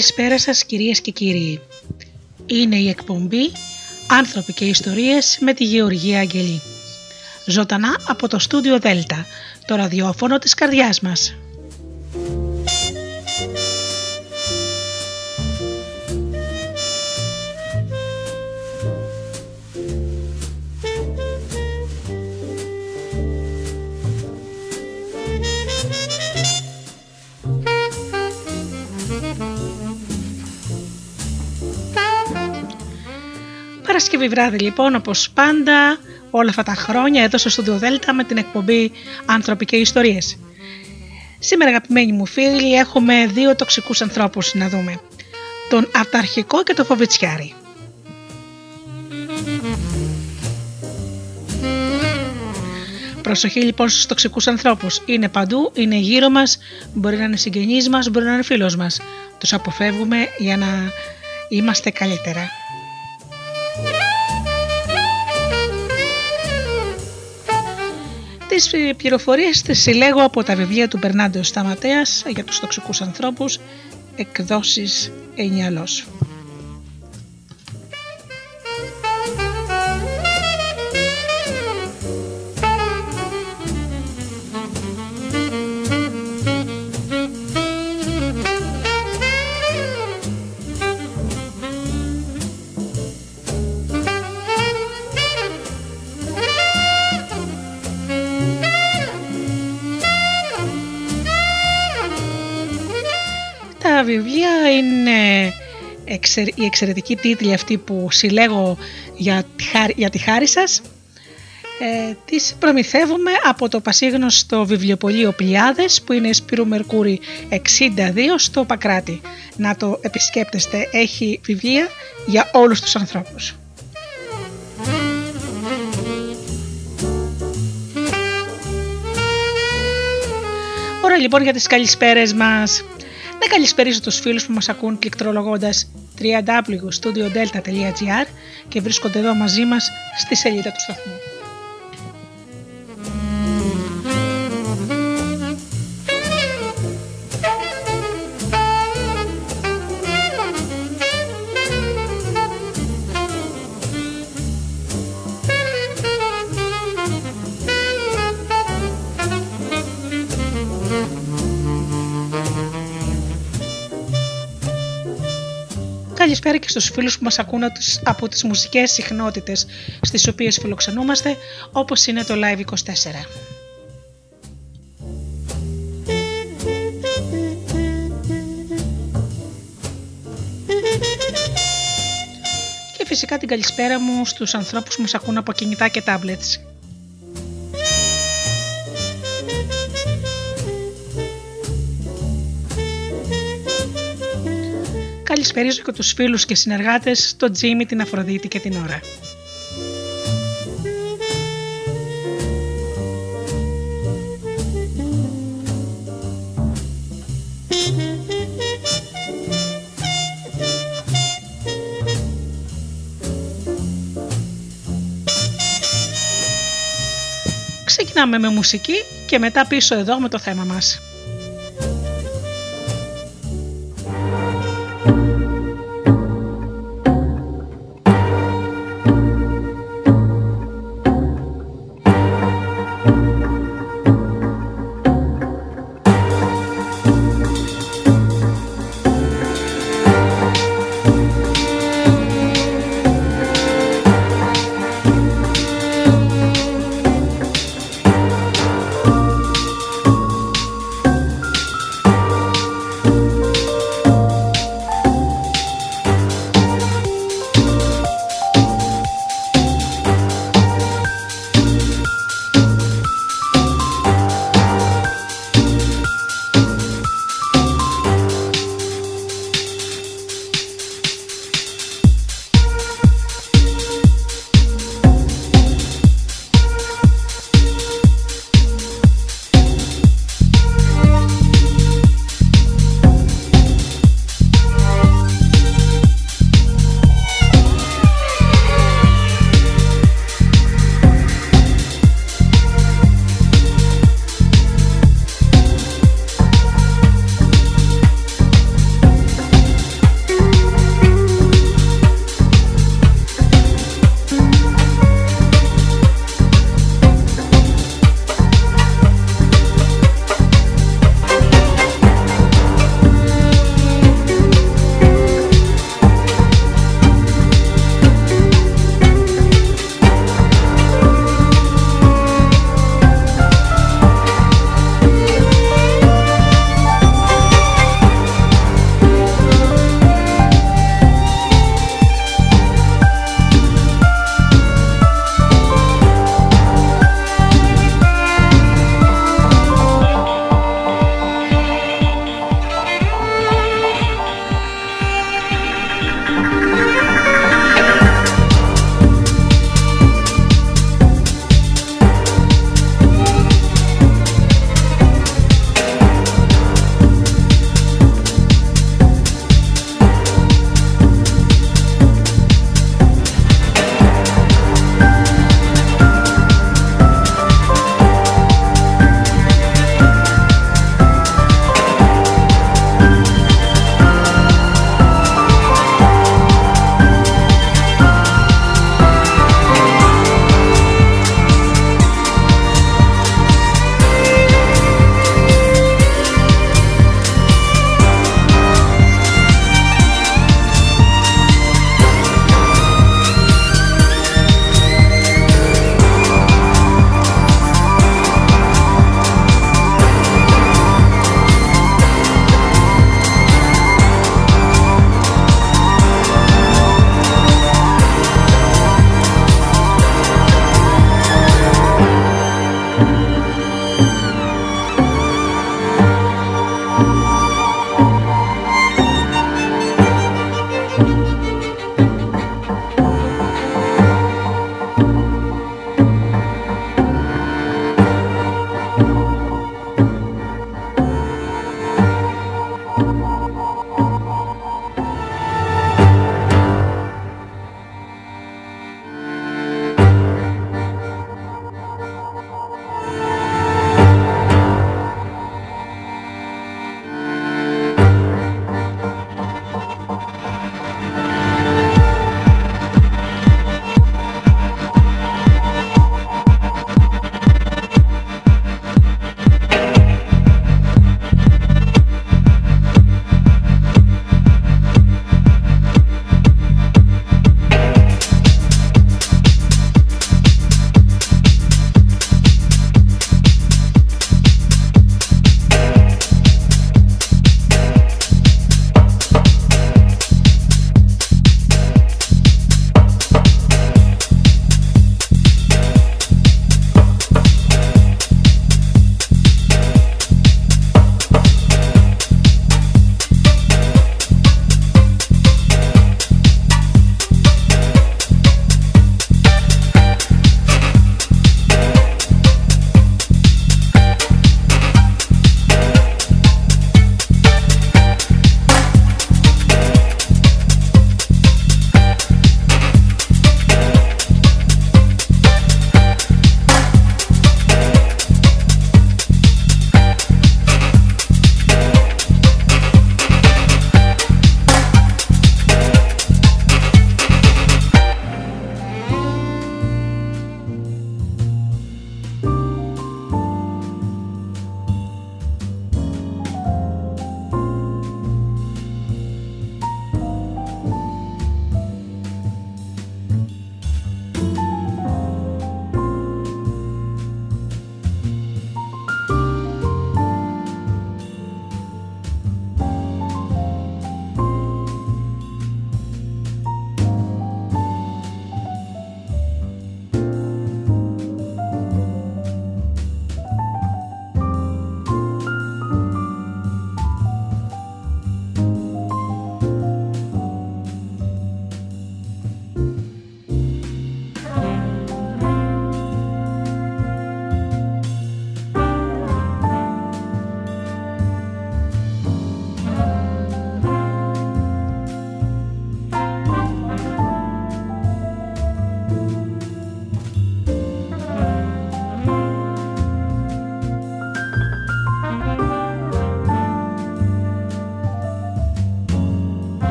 Καλησπέρα σας κυρίες και κύριοι. Είναι η εκπομπή «Άνθρωποι και ιστορίες» με τη Γεωργία Αγγελή. Ζωντανά από το στούντιο Δέλτα, το ραδιόφωνο της καρδιάς μας. Παρασκευή βράδυ λοιπόν όπως πάντα όλα αυτά τα χρόνια εδώ στο Studio Delta με την εκπομπή Άνθρωποι και Ιστορίες. Σήμερα αγαπημένοι μου φίλοι έχουμε δύο τοξικούς ανθρώπους να δούμε. Τον Αυταρχικό και τον Φοβιτσιάρη. Προσοχή λοιπόν στους τοξικούς ανθρώπους. Είναι παντού, είναι γύρω μας, μπορεί να είναι συγγενείς μας, μπορεί να είναι φίλος μας. Τους αποφεύγουμε για να είμαστε καλύτερα. Τις πληροφορίες τις συλλέγω από τα βιβλία του Μπερνάντο Σταματέας για τους τοξικούς ανθρώπους, εκδόσεις Ενιαλός. Τα βιβλία είναι η εξαιρετική τίτλη αυτή που συλλέγω για τη, χάρη, για τη χάρη σας. Ε, τις προμηθεύουμε από το πασίγνωστο βιβλιοπωλείο Πλιάδες που είναι Σπύρου Μερκούρη 62 στο Πακράτη. Να το επισκέπτεστε, έχει βιβλία για όλους τους ανθρώπους. Ώρα λοιπόν για τις καλησπέρες μας. Να καλησπέρισω τους φίλους που μας ακούν πληκτρολογώντας www.studiodelta.gr και βρίσκονται εδώ μαζί μας στη σελίδα του σταθμού. Καλησπέρα και στους φίλους που μας ακούν από τις μουσικές συχνότητες στις οποίες φιλοξενούμαστε, όπως είναι το Live24. Και φυσικά την καλησπέρα μου στους ανθρώπους που μας ακούν από κινητά και tablets. Καλησπέριζω και τους φίλους και συνεργάτες, τον Τζίμι, την Αφροδίτη και την Ωρα. Ξεκινάμε με μουσική και μετά πίσω εδώ με το θέμα μας.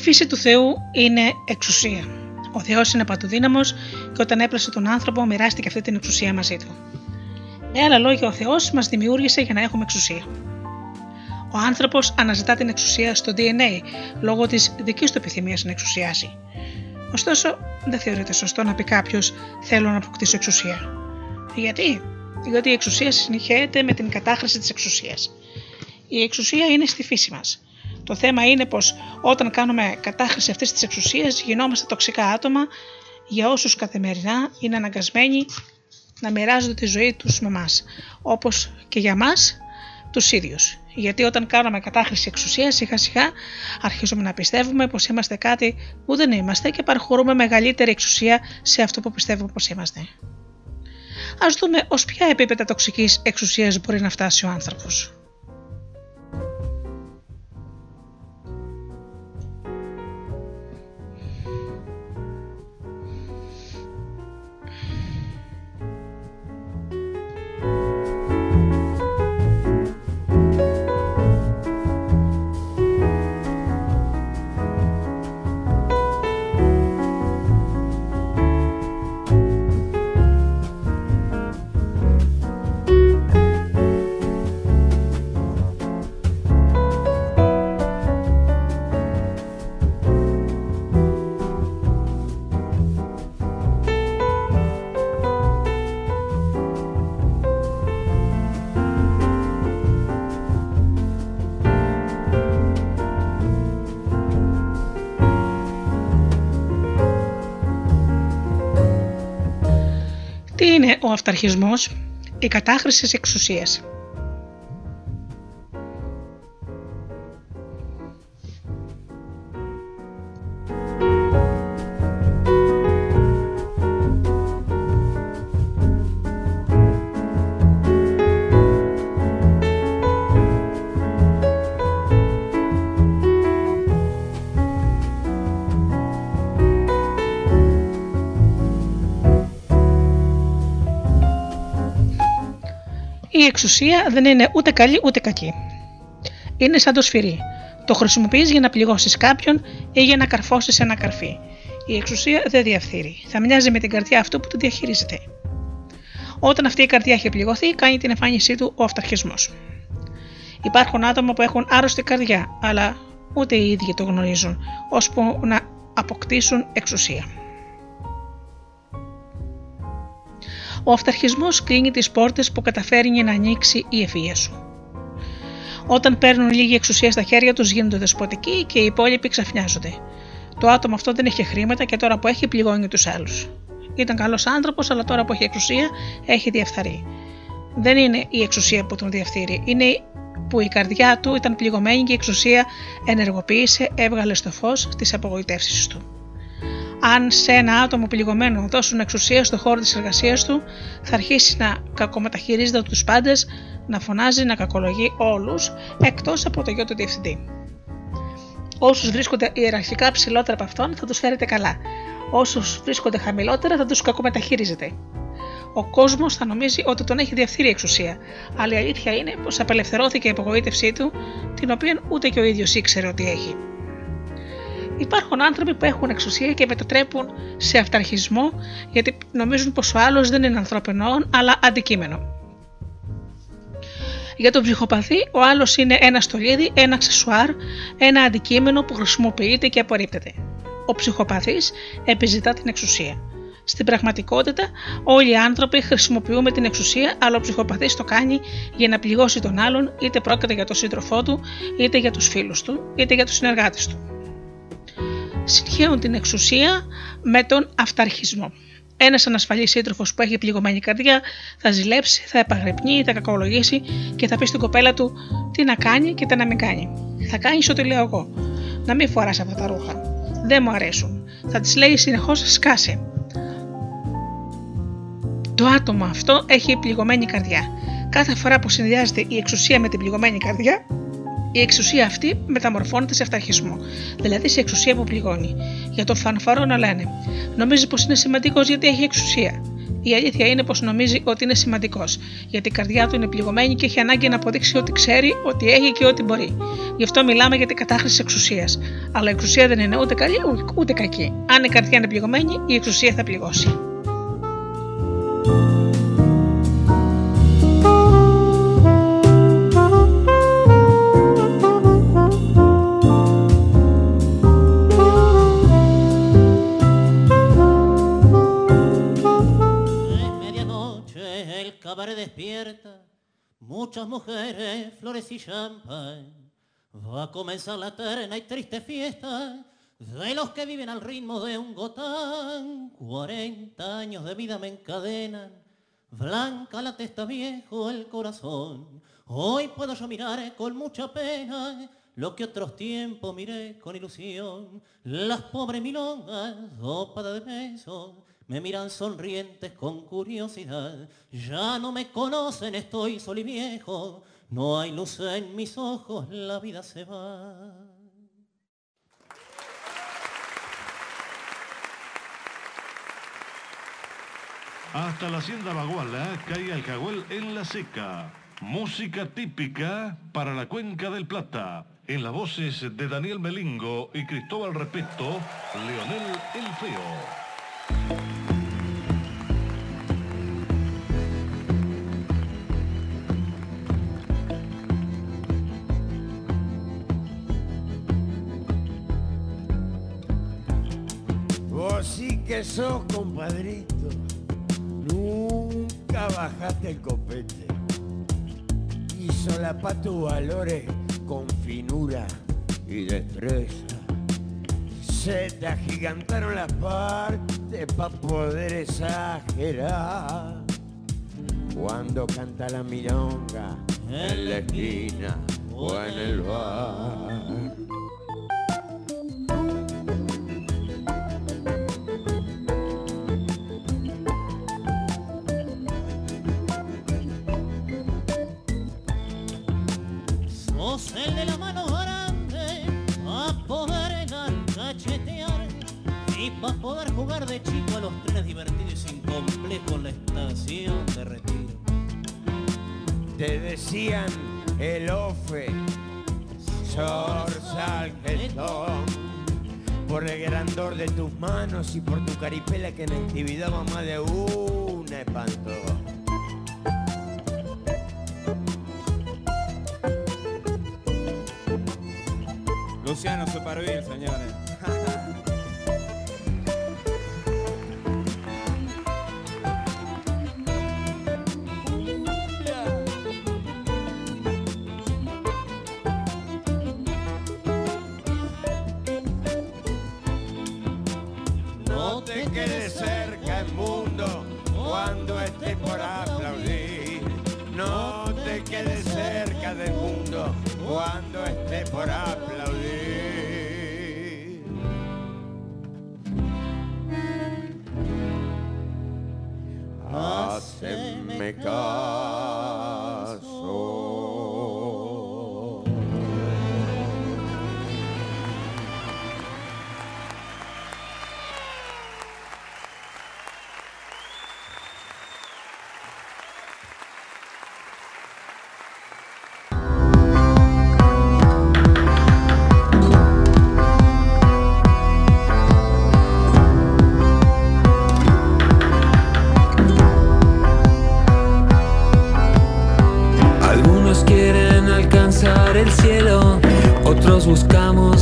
Φύση του Θεού είναι εξουσία. Ο Θεός είναι παντοδύναμος και όταν έπλασε τον άνθρωπο, μοιράστηκε αυτή την εξουσία μαζί του. Με άλλα λόγια, ο Θεός μας δημιούργησε για να έχουμε εξουσία. Ο άνθρωπος αναζητά την εξουσία στο DNA λόγω της δικής του επιθυμίας να εξουσιάσει. Ωστόσο, δεν θεωρείται σωστό να πει κάποιος: Θέλω να αποκτήσω εξουσία. Γιατί; Γιατί η εξουσία συνεχέεται με την κατάχρηση της εξουσίας. Η εξουσία είναι στη φύση μας. Το θέμα είναι πως όταν κάνουμε κατάχρηση αυτής της εξουσίας, γινόμαστε τοξικά άτομα για όσους καθημερινά είναι αναγκασμένοι να μοιράζονται τη ζωή τους με εμά, όπως και για μας τους ίδιους. Γιατί όταν κάνουμε κατάχρηση εξουσίας, σιγά σιγά αρχίζουμε να πιστεύουμε πως είμαστε κάτι που δεν είμαστε και παραχωρούμε μεγαλύτερη εξουσία σε αυτό που πιστεύουμε πως είμαστε. Α δούμε ως ποια επίπεδα τοξικής εξουσίας μπορεί να φτάσει ο άνθρωπος. Είναι ο αυταρχισμός, η κατάχρηση της εξουσίας. Η εξουσία δεν είναι ούτε καλή ούτε κακή. Είναι σαν το σφυρί. Το χρησιμοποιείς για να πληγώσεις κάποιον ή για να καρφώσεις ένα καρφί. Η εξουσία δεν διαφθείρει. Θα μοιάζει με την καρδιά αυτού που το διαχειρίζεται. Όταν αυτή η καρδιά έχει πληγωθεί, κάνει την εμφάνισή του ο αυταρχισμός. Υπάρχουν άτομα που έχουν άρρωστη καρδιά, αλλά ούτε οι ίδιοι το γνωρίζουν, ώσπου να αποκτήσουν εξουσία. Ο αυταρχισμός κλείνει τις πόρτες που καταφέρνει να ανοίξει η ευφυΐα σου. Όταν παίρνουν λίγη εξουσία στα χέρια τους, γίνονται δεσποτικοί και οι υπόλοιποι ξαφνιάζονται. Το άτομο αυτό δεν έχει χρήματα και τώρα που έχει πληγώνει τους άλλους. Ήταν καλός άνθρωπος, αλλά τώρα που έχει εξουσία έχει διαφθαρεί. Δεν είναι η εξουσία που τον διαφθείρει, είναι που η καρδιά του ήταν πληγωμένη και η εξουσία ενεργοποίησε, έβγαλε στο φως τις απογοητεύσεις του αν σε ένα άτομο πληγωμένο δώσουν εξουσία στο χώρο της εργασίας του, θα αρχίσει να κακομεταχειρίζεται τους πάντες, να φωνάζει, να κακολογεί όλους, εκτός από το γιο του διευθυντή. Όσους βρίσκονται ιεραρχικά ψηλότερα από αυτόν θα τους φέρετε καλά. Όσους βρίσκονται χαμηλότερα θα τους κακομεταχειρίζετε. Ο κόσμος θα νομίζει ότι τον έχει διαφθείρει η εξουσία, αλλά η αλήθεια είναι πως απελευθερώθηκε η απογοήτευσή του, την οποία ούτε και ο ίδιος ήξερε ότι έχει. Υπάρχουν άνθρωποι που έχουν εξουσία και μετατρέπουν σε αυταρχισμό γιατί νομίζουν πως ο άλλος δεν είναι ανθρώπινο αλλά αντικείμενο. Για τον ψυχοπαθή, ο άλλος είναι ένα στολίδι, ένα αξεσουάρ, ένα αντικείμενο που χρησιμοποιείται και απορρίπτεται. Ο ψυχοπαθής επιζητά την εξουσία. Στην πραγματικότητα, όλοι οι άνθρωποι χρησιμοποιούμε την εξουσία, αλλά ο ψυχοπαθής το κάνει για να πληγώσει τον άλλον, είτε πρόκειται για τον σύντροφό του, είτε για τους φίλους του, είτε για τους συνεργάτες του συγχαίουν την εξουσία με τον αυταρχισμό. Ένας ανασφαλής σύντροφος που έχει πληγωμένη καρδιά θα ζηλέψει, θα επαγρυπνεί, θα κακολογήσει και θα πει στην κοπέλα του τι να κάνει και τι να μην κάνει. Θα κάνει ό,τι λέω εγώ. Να μην φοράς αυτά τα ρούχα. Δεν μου αρέσουν. Θα τη λέει συνεχώς σκάσε. Το άτομο αυτό έχει πληγωμένη καρδιά. Κάθε φορά που συνδυάζεται η εξουσία με την πληγωμένη καρδιά, η εξουσία αυτή μεταμορφώνεται σε αυταρχισμό, δηλαδή σε εξουσία που πληγώνει. Για τον φανφαρό να λένε: Νομίζεις πως είναι σημαντικός γιατί έχει εξουσία; Η αλήθεια είναι πως νομίζει ότι είναι σημαντικός, γιατί η καρδιά του είναι πληγωμένη και έχει ανάγκη να αποδείξει ότι ξέρει, ότι έχει και ότι μπορεί. Γι' αυτό μιλάμε για την κατάχρηση εξουσίας. Αλλά η εξουσία δεν είναι ούτε καλή ούτε κακή. Αν η καρδιά είναι πληγωμένη, η εξουσία θα πληγώσει. Despierta, muchas mujeres, flores y champán. Va a comenzar la eterna y triste fiesta de los que viven al ritmo de un gotán. 40 años de vida me encadenan, blanca la testa, viejo el corazón. Hoy puedo yo mirar con mucha pena lo que otros tiempos miré con ilusión. Las pobres milongas, sopa de besos, me miran sonrientes con curiosidad. Ya no me conocen, estoy solo y viejo. No hay luz en mis ojos, la vida se va. Hasta la hacienda Baguala cae Alcahuel en la seca. Música típica para la cuenca del Plata. En las voces de Daniel Melingo y Cristóbal Repeto, Leonel El Feo. Sí que sos compadrito, nunca bajaste el copete y solapa tus valores con finura y destreza. Se te agigantaron las partes para poder exagerar. Cuando canta la milonga en la esquina o en el bar. Para poder jugar de chico a los trenes divertidos y sin complejo en la estación de retiro. Te decían el ofe, Sorsal por el grandor de tus manos y por tu caripela que en actividad más de una espantó. Luciano Superville, señores.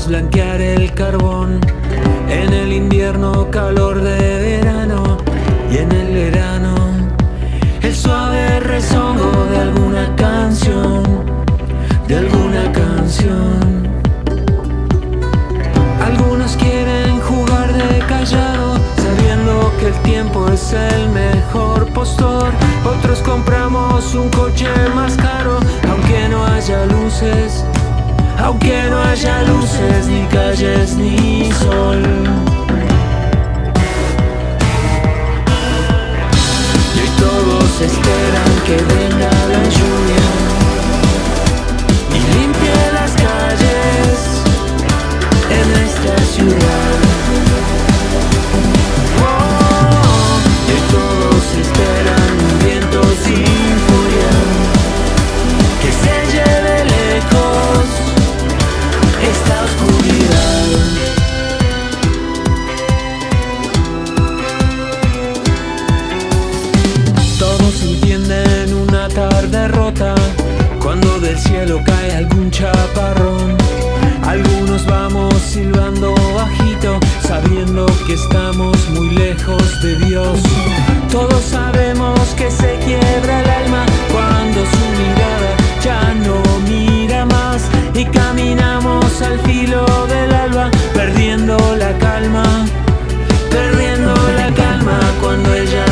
Blanquear sabiendo que estamos muy lejos de Dios. Todos sabemos que se quiebra el alma cuando su mirada ya no mira más y caminamos al filo del alba perdiendo la calma, perdiendo la calma cuando ella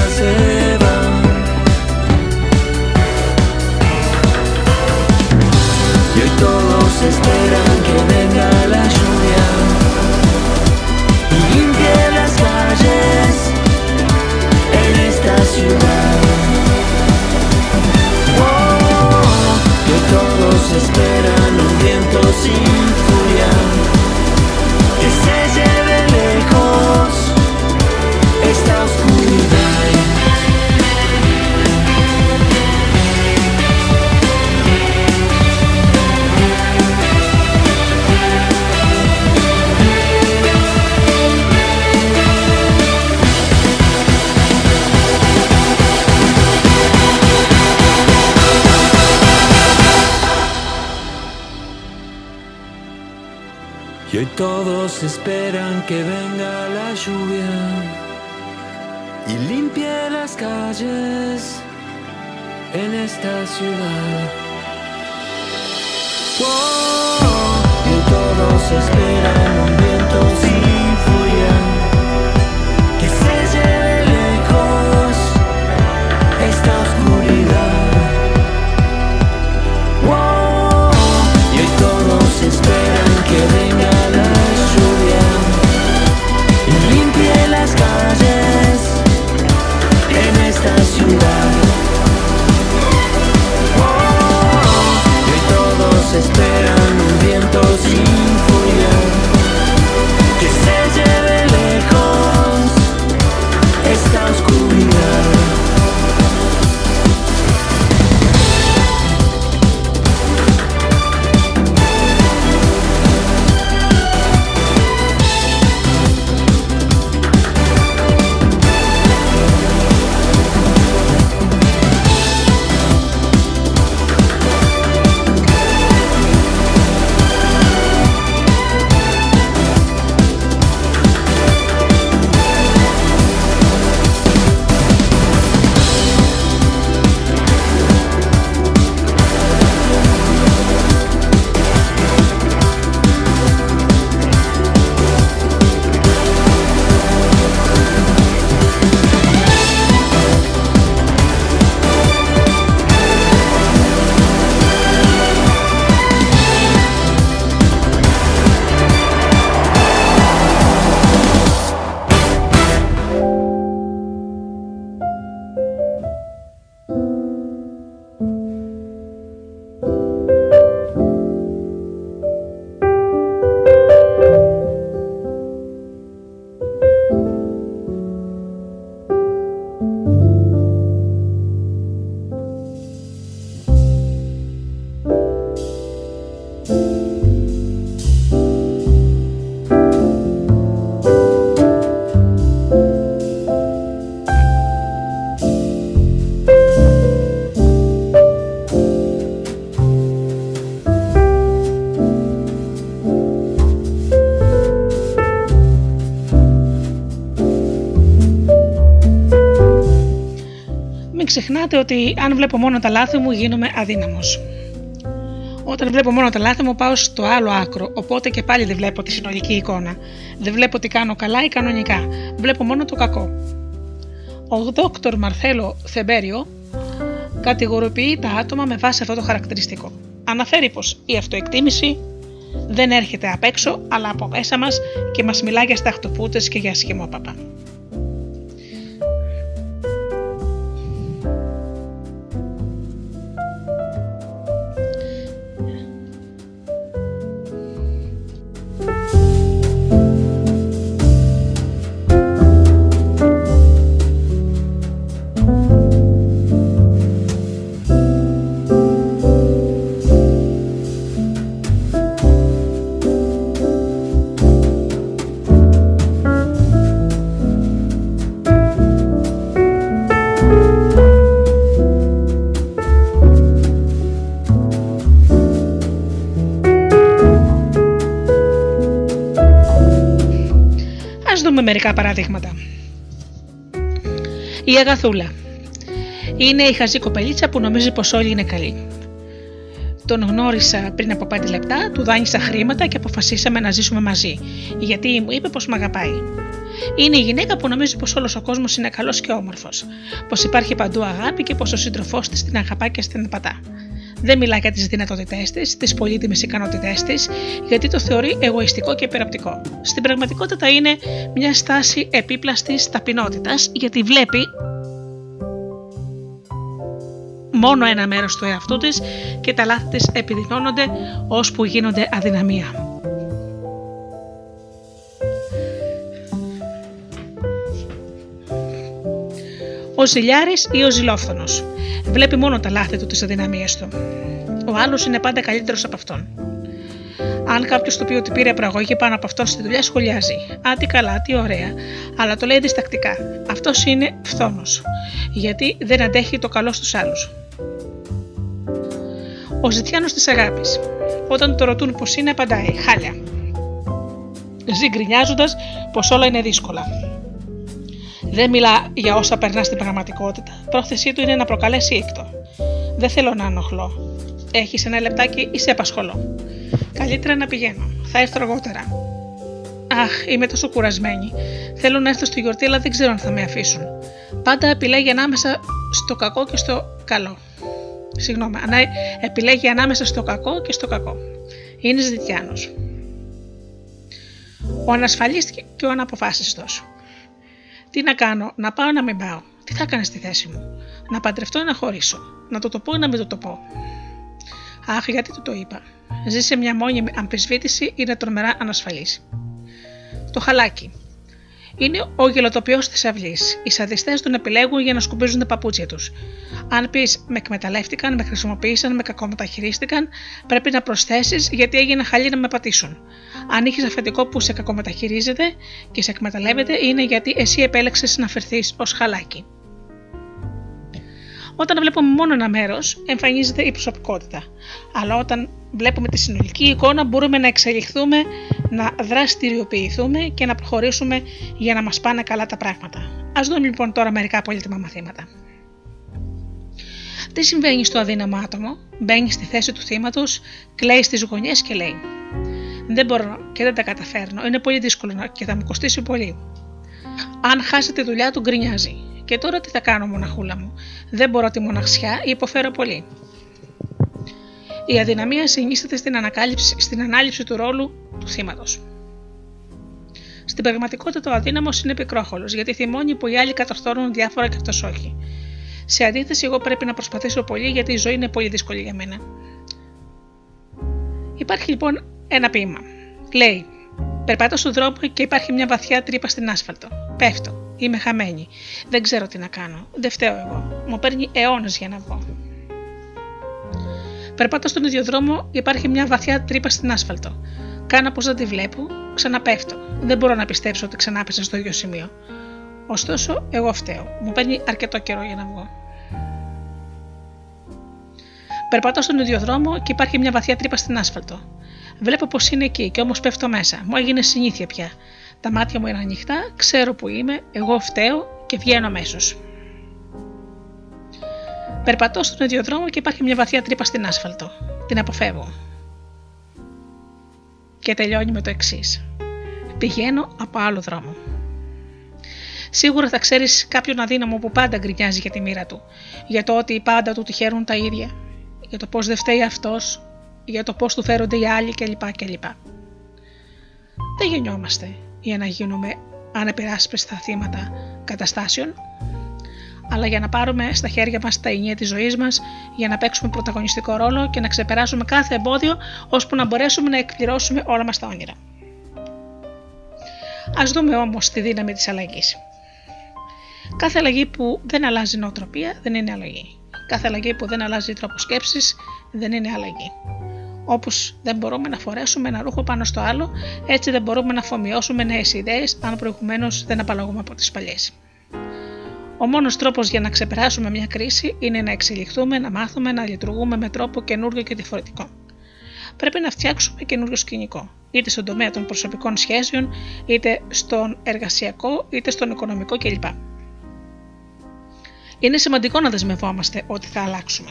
todos esperan que venga la lluvia y limpie las calles en esta ciudad. Y todos esperan un Μην ξεχνάτε ότι αν βλέπω μόνο τα λάθη μου γίνομαι αδύναμος. Όταν βλέπω μόνο τα λάθη μου πάω στο άλλο άκρο, οπότε και πάλι δεν βλέπω τη συνολική εικόνα. Δεν βλέπω τι κάνω καλά ή κανονικά. Βλέπω μόνο το κακό. Ο δόκτωρ Μαρθέλο Θεμπέριο κατηγοροποιεί τα άτομα με βάση αυτό το χαρακτηριστικό. Αναφέρει πως η αυτοεκτίμηση δεν έρχεται απ' έξω, αλλά από μέσα μας και μας μιλά για σταχτοπούτες και για σχημόπαπα. Μερικά παραδείγματα. Η Αγαθούλα. Είναι η χαζή κοπελίτσα που νομίζει πως όλοι είναι καλοί. Τον γνώρισα πριν από 5 λεπτά, του δάνεισα χρήματα και αποφασίσαμε να ζήσουμε μαζί, γιατί μου είπε πως με αγαπάει. Είναι η γυναίκα που νομίζει πως όλος ο κόσμος είναι καλός και όμορφος, πως υπάρχει παντού αγάπη και πως ο σύντροφός της την αγαπά και στην πατά. Δεν μιλά για τις δυνατότητές της, τις πολύτιμες ικανότητές της, γιατί το θεωρεί εγωιστικό και υπεραπτικό. Στην πραγματικότητα είναι μια στάση επίπλαστης ταπεινότητας, γιατί βλέπει μόνο ένα μέρος του εαυτού της και τα λάθη της επιδεινώνονται ώσπου γίνονται αδυναμία. Ο ζηλιάρης ή ο ζηλόφθονος βλέπει μόνο τα λάθη του, τις αδυναμίες του. Ο άλλος είναι πάντα καλύτερος από αυτόν. Αν κάποιος του πει ότι πήρε προαγωγή πάνω από αυτόν στη δουλειά, σχολιάζει. Α, τι καλά, τι ωραία. Αλλά το λέει διστακτικά. Αυτός είναι φθόνος. Γιατί δεν αντέχει το καλό στους άλλους. Ο ζητιάνος της αγάπης. Όταν το ρωτούν πώ είναι, απαντάει: Χάλια. Ζει γκρινιάζοντα πως όλα είναι δύσκολα. Δεν μιλά για όσα περνά στην πραγματικότητα. Πρόθεσή του είναι να προκαλέσει ήκτο. Δεν θέλω να ανοχλώ. Έχεις ένα λεπτάκι ή σε απασχολώ. Καλύτερα να πηγαίνω. Θα έρθω αργότερα. Αχ, είμαι τόσο κουρασμένη. Θέλω να έρθω στη γιορτή, αλλά δεν ξέρω αν θα με αφήσουν. Πάντα επιλέγει ανάμεσα στο κακό και στο καλό. Συγγνώμη, επιλέγει ανάμεσα στο κακό και στο κακό. Είναι ζητιάνος. Ο ανασφαλής και ο αναποφάσιστος. Τι να κάνω, να πάω να μην πάω. Τι θα έκανε στη θέση μου; Να παντρευτώ ή να χωρίσω; Να το το πω ή να μην το το πω; Αχ, γιατί του το είπα. Ζει σε μια μόνιμη αμφισβήτηση, είναι τρομερά ανασφαλή. Το χαλάκι. Είναι ο γελοτοποιό της αυλή. Οι σαδιστές τον επιλέγουν για να σκουπίζουν τα παπούτσια τους. Αν πεις με εκμεταλλεύτηκαν, με χρησιμοποίησαν, με κακομεταχειρίστηκαν, πρέπει να προσθέσεις γιατί έγινε χαλή να με πατήσουν. Αν είχες αφεντικό που σε κακομεταχειρίζεται και σε εκμεταλλεύεται, είναι γιατί εσύ επέλεξες να φερθείς ως χαλάκι. Όταν βλέπουμε μόνο ένα μέρος, εμφανίζεται η προσωπικότητα. Αλλά όταν βλέπουμε τη συνολική εικόνα, μπορούμε να εξελιχθούμε, να δραστηριοποιηθούμε και να προχωρήσουμε για να μας πάνε καλά τα πράγματα. Α δούμε λοιπόν τώρα μερικά πολύτιμα μαθήματα. Τι συμβαίνει στο αδύναμο άτομο, μπαίνει στη θέση του θύματος, κλαίει στις γωνιές και λέει: Δεν μπορώ και δεν τα καταφέρνω, είναι πολύ δύσκολο και θα μου κοστίσει πολύ. Αν χάσει τη δουλειά του, γκρινιάζει. Και τώρα τι θα κάνω, μοναχούλα μου; Δεν μπορώ τη μοναξιά, υποφέρω πολύ. Η αδυναμία συνίσταται στην, ανακάλυψη, στην ανάληψη του ρόλου του θύματος. Στην πραγματικότητα, ο αδύναμος είναι πικρόχολος, γιατί θυμώνει που οι άλλοι κατορθώνουν διάφορα και αυτός όχι. Σε αντίθεση, εγώ πρέπει να προσπαθήσω πολύ, γιατί η ζωή είναι πολύ δύσκολη για μένα. Υπάρχει λοιπόν ένα ποίημα. Λέει: Περπατώ στον δρόμο και υπάρχει μια βαθιά τρύπα στην άσφαλτο. Πέφτω. Είμαι χαμένη. Δεν ξέρω τι να κάνω. Δεν φταίω εγώ. Μου παίρνει αιώνε για να βγω. Περπάτω στον ίδιο δρόμο, υπάρχει μια βαθιά τρύπα στην άσφαλτο. Κάνω πω δεν τη βλέπω, ξαναπέφτω. Δεν μπορώ να πιστέψω ότι ξανάπεσα στο ίδιο σημείο. Ωστόσο, εγώ φταίω. Μου παίρνει αρκετό καιρό για να βγω. Περπατώ στον ίδιο δρόμο και υπάρχει μια βαθιά τρύπα στην άσφαλτο. Βλέπω πω είναι εκεί και όμως πέφτω μέσα. Μου έγινε συνήθεια πια. Τα μάτια μου είναι ανοιχτά, ξέρω που είμαι, εγώ φταίω και βγαίνω αμέσως. Περπατώ στον ίδιο δρόμο και υπάρχει μια βαθιά τρύπα στην άσφαλτο. Την αποφεύγω. Και τελειώνει με το εξής. Πηγαίνω από άλλο δρόμο. Σίγουρα θα ξέρεις κάποιον αδύναμο που πάντα γκρινιάζει για τη μοίρα του, για το ότι πάντα του τυχαίνουν τα ίδια, για το πώς δεν φταίει αυτός, για το πώς του φέρονται οι άλλοι κλπ. κλπ. Δεν γεννιόμαστε για να γίνουμε ανεπεράσπιστα θύματα καταστάσεων, αλλά για να πάρουμε στα χέρια μας τα ενία της ζωής μας, για να παίξουμε πρωταγωνιστικό ρόλο και να ξεπεράσουμε κάθε εμπόδιο, ώσπου να μπορέσουμε να εκπληρώσουμε όλα μας τα όνειρα. Ας δούμε όμως τη δύναμη της αλλαγής. Κάθε αλλαγή που δεν αλλάζει νοοτροπία δεν είναι αλλαγή. Κάθε αλλαγή που δεν αλλάζει τρόπο σκέψης δεν είναι αλλαγή. Όπως δεν μπορούμε να φορέσουμε ένα ρούχο πάνω στο άλλο, έτσι δεν μπορούμε να αφομοιώσουμε νέες ιδέες αν προηγουμένως δεν απαλλαγούμε από τις παλιές. Ο μόνος τρόπος για να ξεπεράσουμε μια κρίση είναι να εξελιχθούμε, να μάθουμε να λειτουργούμε με τρόπο καινούριο και διαφορετικό. πρέπει να φτιάξουμε καινούριο σκηνικό, είτε στον τομέα των προσωπικών σχέσεων, είτε στον εργασιακό, είτε στον οικονομικό κλπ. Είναι σημαντικό να δεσμευόμαστε ότι θα αλλάξουμε.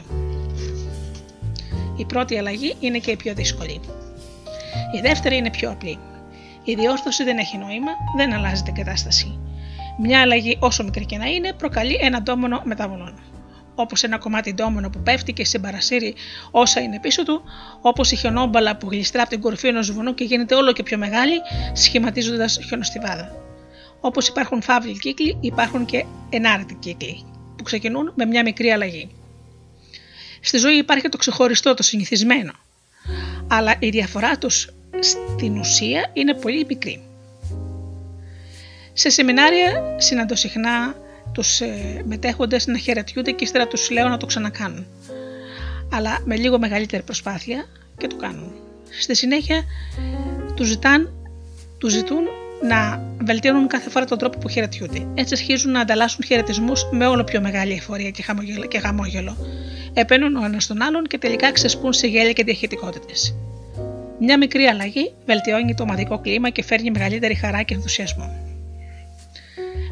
Η πρώτη αλλαγή είναι και η πιο δύσκολη. Η δεύτερη είναι πιο απλή. Η διόρθωση δεν έχει νόημα, δεν αλλάζει την κατάσταση. Μια αλλαγή, όσο μικρή και να είναι, προκαλεί ένα ντόμονο μεταβολών. Όπως ένα κομμάτι ντόμονο που πέφτει και συμπαρασύρει όσα είναι πίσω του, όπως η χιονόμπαλα που γλιστρά από την κορυφή ενός βουνού και γίνεται όλο και πιο μεγάλη, σχηματίζοντας χιονοστιβάδα. Όπως υπάρχουν φαύλοι κύκλοι, υπάρχουν και ενάρετοι κύκλοι, που ξεκινούν με μια μικρή αλλαγή. Στη ζωή υπάρχει το ξεχωριστό, το συνηθισμένο. Αλλά η διαφορά τους στην ουσία είναι πολύ μικρή. Σε σεμινάρια συναντώ συχνά τους ε, μετέχοντες να χαιρετιούνται και ύστερα τους λέω να το ξανακάνουν. Αλλά με λίγο μεγαλύτερη προσπάθεια και το κάνουν. Στη συνέχεια τους, ζητάν, τους ζητούν να βελτιώνουν κάθε φορά τον τρόπο που χαιρετιούνται. Έτσι αρχίζουν να ανταλλάσσουν χαιρετισμούς με όλο πιο μεγάλη εφορία και χαμόγελο. Επένουν ο ένας τον άλλον και τελικά ξεσπούν σε γέλια και διαχειτικότητες. Μια μικρή αλλαγή βελτιώνει το ομαδικό κλίμα και φέρνει μεγαλύτερη χαρά και ενθουσιασμό.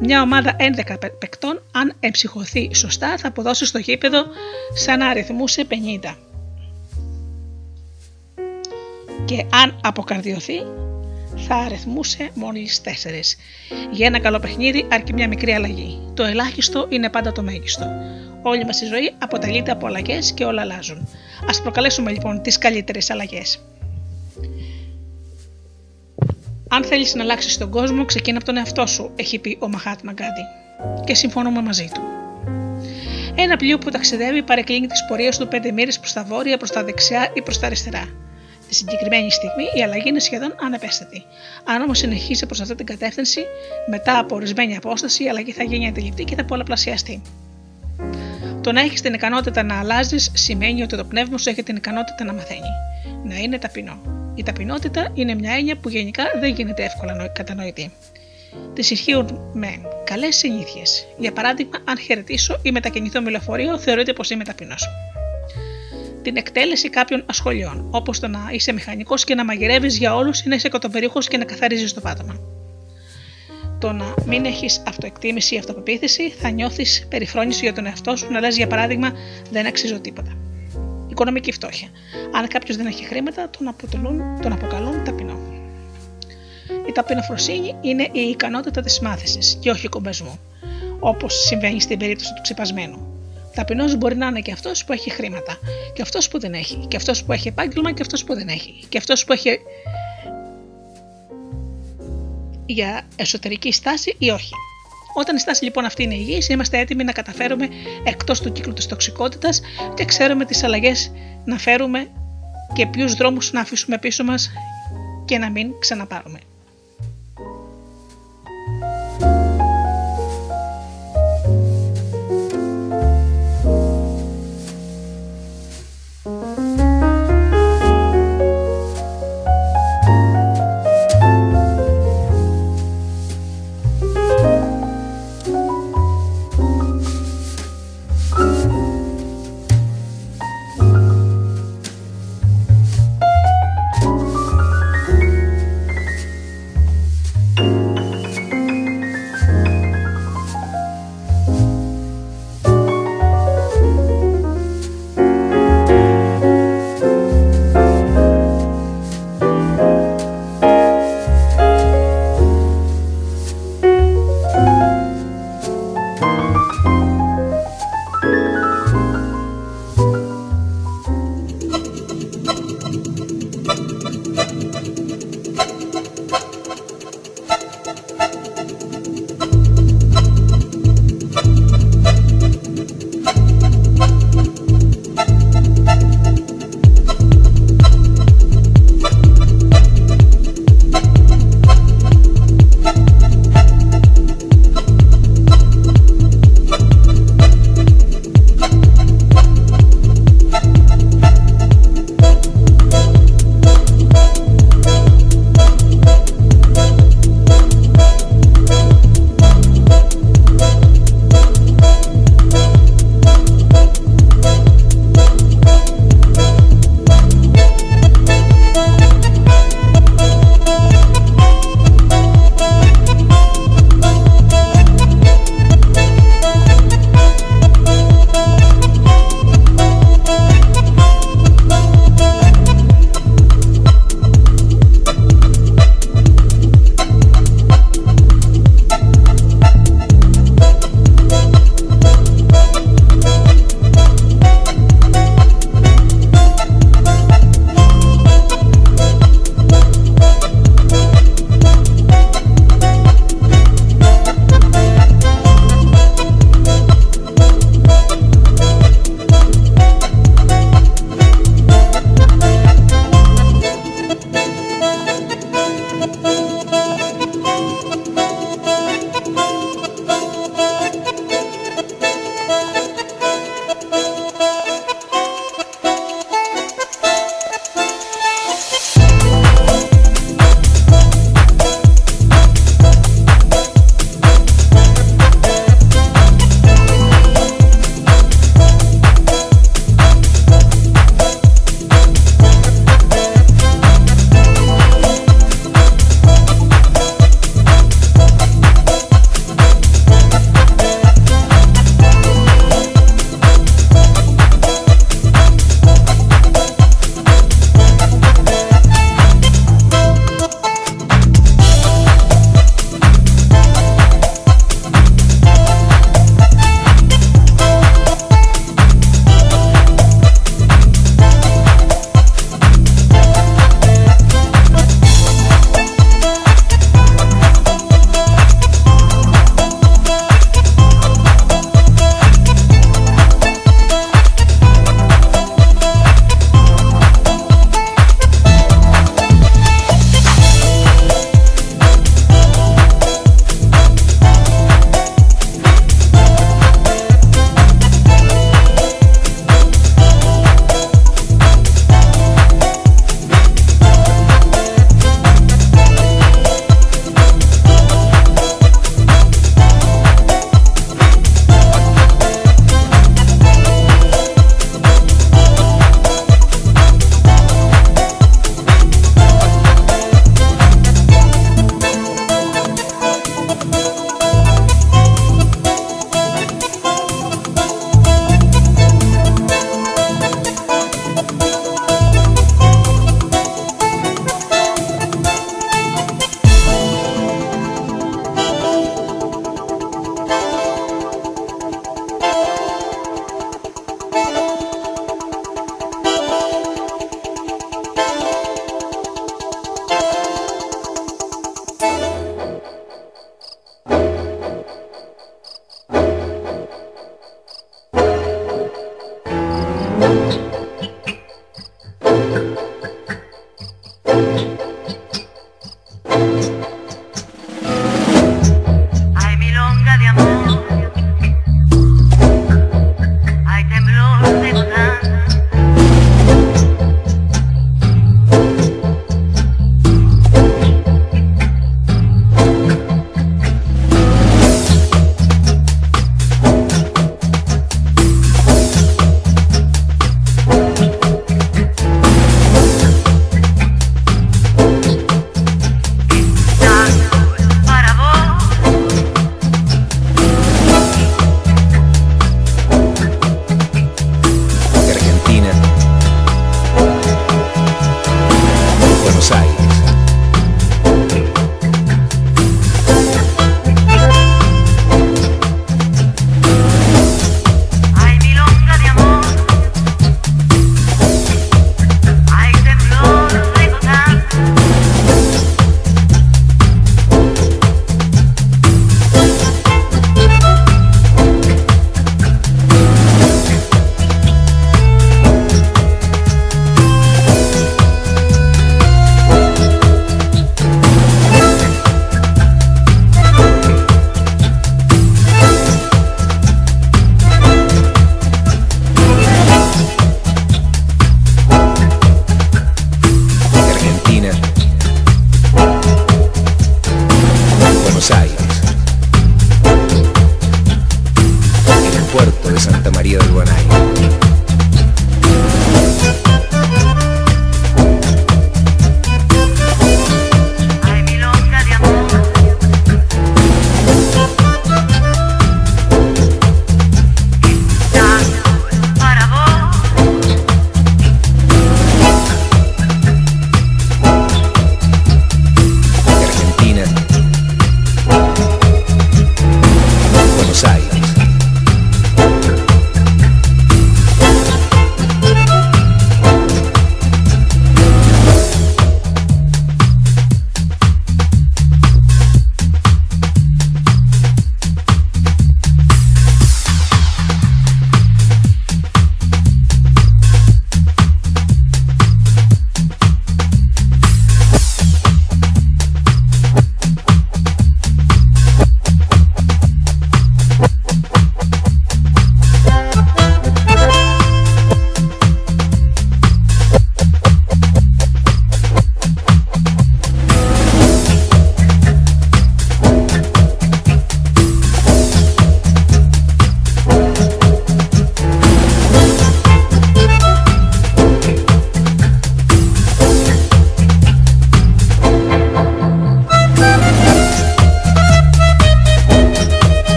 Μια ομάδα 11 παικτών, αν εμψυχωθεί σωστά, θα αποδώσει στο γήπεδο σαν να αριθμούσε 50. Και αν αποκαρδιωθεί, θα αριθμούσε μόλις 4. Για ένα καλό παιχνίδι αρκεί μια μικρή αλλαγή. Το ελάχιστο είναι πάντα το μέγιστο. Όλη μας η ζωή αποτελείται από αλλαγές και όλα αλλάζουν. Α προκαλέσουμε λοιπόν τις καλύτερες αλλαγές. Αν θέλεις να αλλάξεις τον κόσμο, ξεκίνα από τον εαυτό σου, έχει πει ο Μαχάτμα Γκάντι. Και συμφωνούμε μαζί του. Ένα πλοίο που ταξιδεύει παρεκκλίνει τις πορείες του πέντε μοίρες προς τα βόρεια, προς τα δεξιά ή προς τα αριστερά. Τη συγκεκριμένη στιγμή η αλλαγή είναι σχεδόν ανεπέστατη. Αν όμως συνεχίσει προς αυτή την κατεύθυνση, μετά από ορισμένη απόσταση η αλλαγή θα γίνει αντιληπτή και θα πολλαπλασιαστεί. Το να έχεις την ικανότητα να αλλάζεις σημαίνει ότι το πνεύμα σου έχει την ικανότητα να μαθαίνει. Να είναι ταπεινό. Η ταπεινότητα είναι μια έννοια που γενικά δεν γίνεται εύκολα κατανοητή. Τη ισχύουν με καλές συνήθειες. Για παράδειγμα, αν χαιρετήσω ή μετακινηθώ με λεωφορείο, θεωρείται πως είμαι ταπεινός. Την εκτέλεση κάποιων ασχολιών, όπως το να είσαι μηχανικός και να μαγειρεύεις για όλους ή να είσαι κοτοπερίχο και να καθαρίζεις το πάτωμα. Το να μην έχεις αυτοεκτίμηση ή αυτοπεποίθηση θα νιώθεις περιφρόνηση για τον εαυτό σου να λες για παράδειγμα δεν αξίζω τίποτα οικονομική φτώχεια. Αν κάποιος δεν έχει χρήματα, τον, αποτελούν, τον αποκαλούν ταπεινό. Η ταπεινοφροσύνη είναι η ικανότητα της μάθησης και όχι κομπεσμού, όπως συμβαίνει στην περίπτωση του ξυπασμένου. Ταπεινός μπορεί να είναι και αυτός που έχει χρήματα, και αυτός που δεν έχει, και αυτός που έχει επάγγελμα, και αυτός που δεν έχει, και αυτός που έχει για εσωτερική στάση ή όχι. Όταν η στάση λοιπόν αυτή είναι υγιής, είμαστε έτοιμοι να καταφέρουμε εκτός του κύκλου της τοξικότητας και ξέρουμε τις αλλαγές να φέρουμε και ποιους δρόμους να αφήσουμε πίσω μας και να μην ξαναπάρουμε.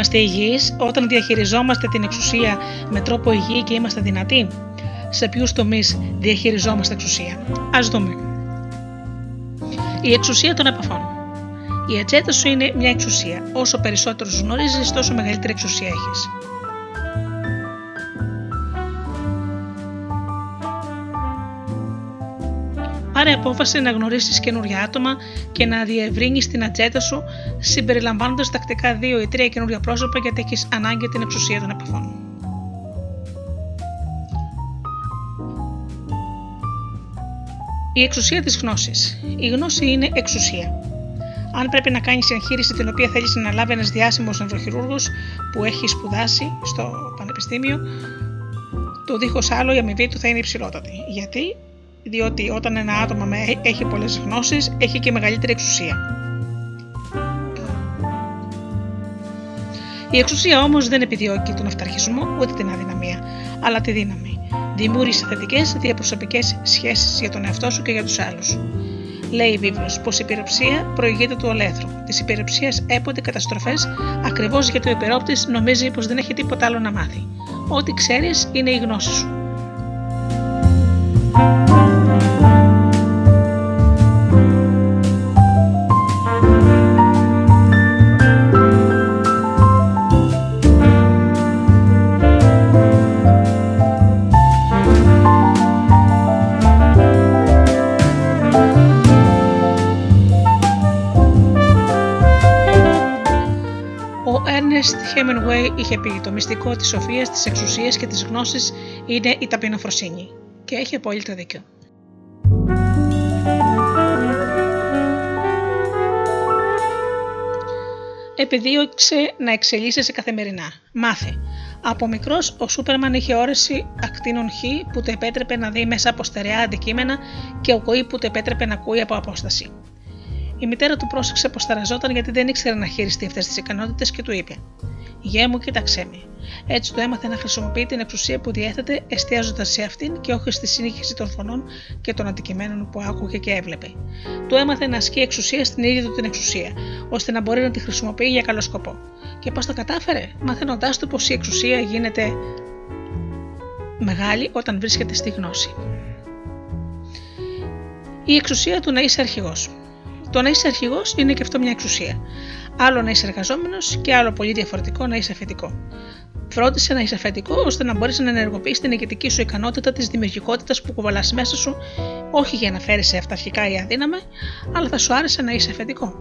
Είμαστε υγιείς όταν διαχειριζόμαστε την εξουσία με τρόπο υγιή και είμαστε δυνατοί; Σε ποιους τομείς διαχειριζόμαστε εξουσία; Α δούμε. Η εξουσία των επαφών. Η ατζέντα σου είναι μια εξουσία. Όσο περισσότερο γνωρίζεις, τόσο μεγαλύτερη εξουσία έχεις. Πάρε απόφαση να γνωρίσεις καινούργια άτομα και να διευρύνεις την ατζέντα σου συμπεριλαμβάνοντας τακτικά δύο ή τρία καινούργια πρόσωπα γιατί έχεις ανάγκη την εξουσία των επαφών. Η εξουσία της γνώσης. Η γνώση είναι εξουσία. Αν πρέπει να κάνεις εγχείρηση την οποία θέλεις να λάβει ένας διάσημος νευροχειρούργος που έχει σπουδάσει στο πανεπιστήμιο, το δίχως άλλο η αμοιβή του θα είναι υψηλότατη. Γιατί; Διότι όταν ένα άτομο έχει πολλές γνώσεις, έχει και μεγαλύτερη εξουσία. Η εξουσία όμως δεν επιδιώκει τον αυταρχισμό ούτε την αδυναμία, αλλά τη δύναμη. Δημιούργησε θετικές διαπροσωπικές σχέσεις για τον εαυτό σου και για τους άλλους. Λέει η βίβλος πως η υπεροψία προηγείται του ολέθρου. Της υπεροψίας έπονται καταστροφές ακριβώς γιατί ο υπερόπτης νομίζει πως δεν έχει τίποτα άλλο να μάθει. Ό,τι ξέρεις είναι η γνώση σου. Hemingway είχε πει: Το μυστικό της σοφίας, της εξουσίας και της γνώσης είναι η ταπεινοφροσύνη. Και έχει απόλυτο δίκιο. Επιδίωξε να εξελίσσεσαι καθημερινά. Μάθε. Από μικρός, ο Σούπερμαν είχε όρεση ακτίνων Χ που το επέτρεπε να δει μέσα από στερεά αντικείμενα και ο Κοή που το επέτρεπε να ακούει από απόσταση. Η μητέρα του πρόσεξε πως ταραζόταν γιατί δεν ήξερε να χειριστεί αυτές τις ικανότητες και του είπε: Γέ μου, κοίταξέ με. Έτσι το έμαθε να χρησιμοποιεί την εξουσία που διέθετε, εστιάζοντας σε αυτήν και όχι στη συνέχιση των φωνών και των αντικειμένων που άκουγε και έβλεπε. Του έμαθε να ασκεί εξουσία στην ίδια του την εξουσία, ώστε να μπορεί να τη χρησιμοποιεί για καλό σκοπό. Και πώς το κατάφερε, μαθαίνοντάς του πως η εξουσία γίνεται μεγάλη όταν βρίσκεται στη γνώση. Η εξουσία του να είσαι αρχηγός. Το να είσαι αρχηγός είναι και αυτό μια εξουσία. Άλλο να είσαι εργαζόμενος και άλλο πολύ διαφορετικό να είσαι αφεντικό. Φρόντισε να είσαι αφεντικό ώστε να μπορείς να ενεργοποιήσει την ηγετική σου ικανότητα της δημιουργικότητας που κουβαλάς μέσα σου, όχι για να φέρεις σε αυταρχικά ή αδύναμε, αλλά θα σου άρεσε να είσαι αφεντικό.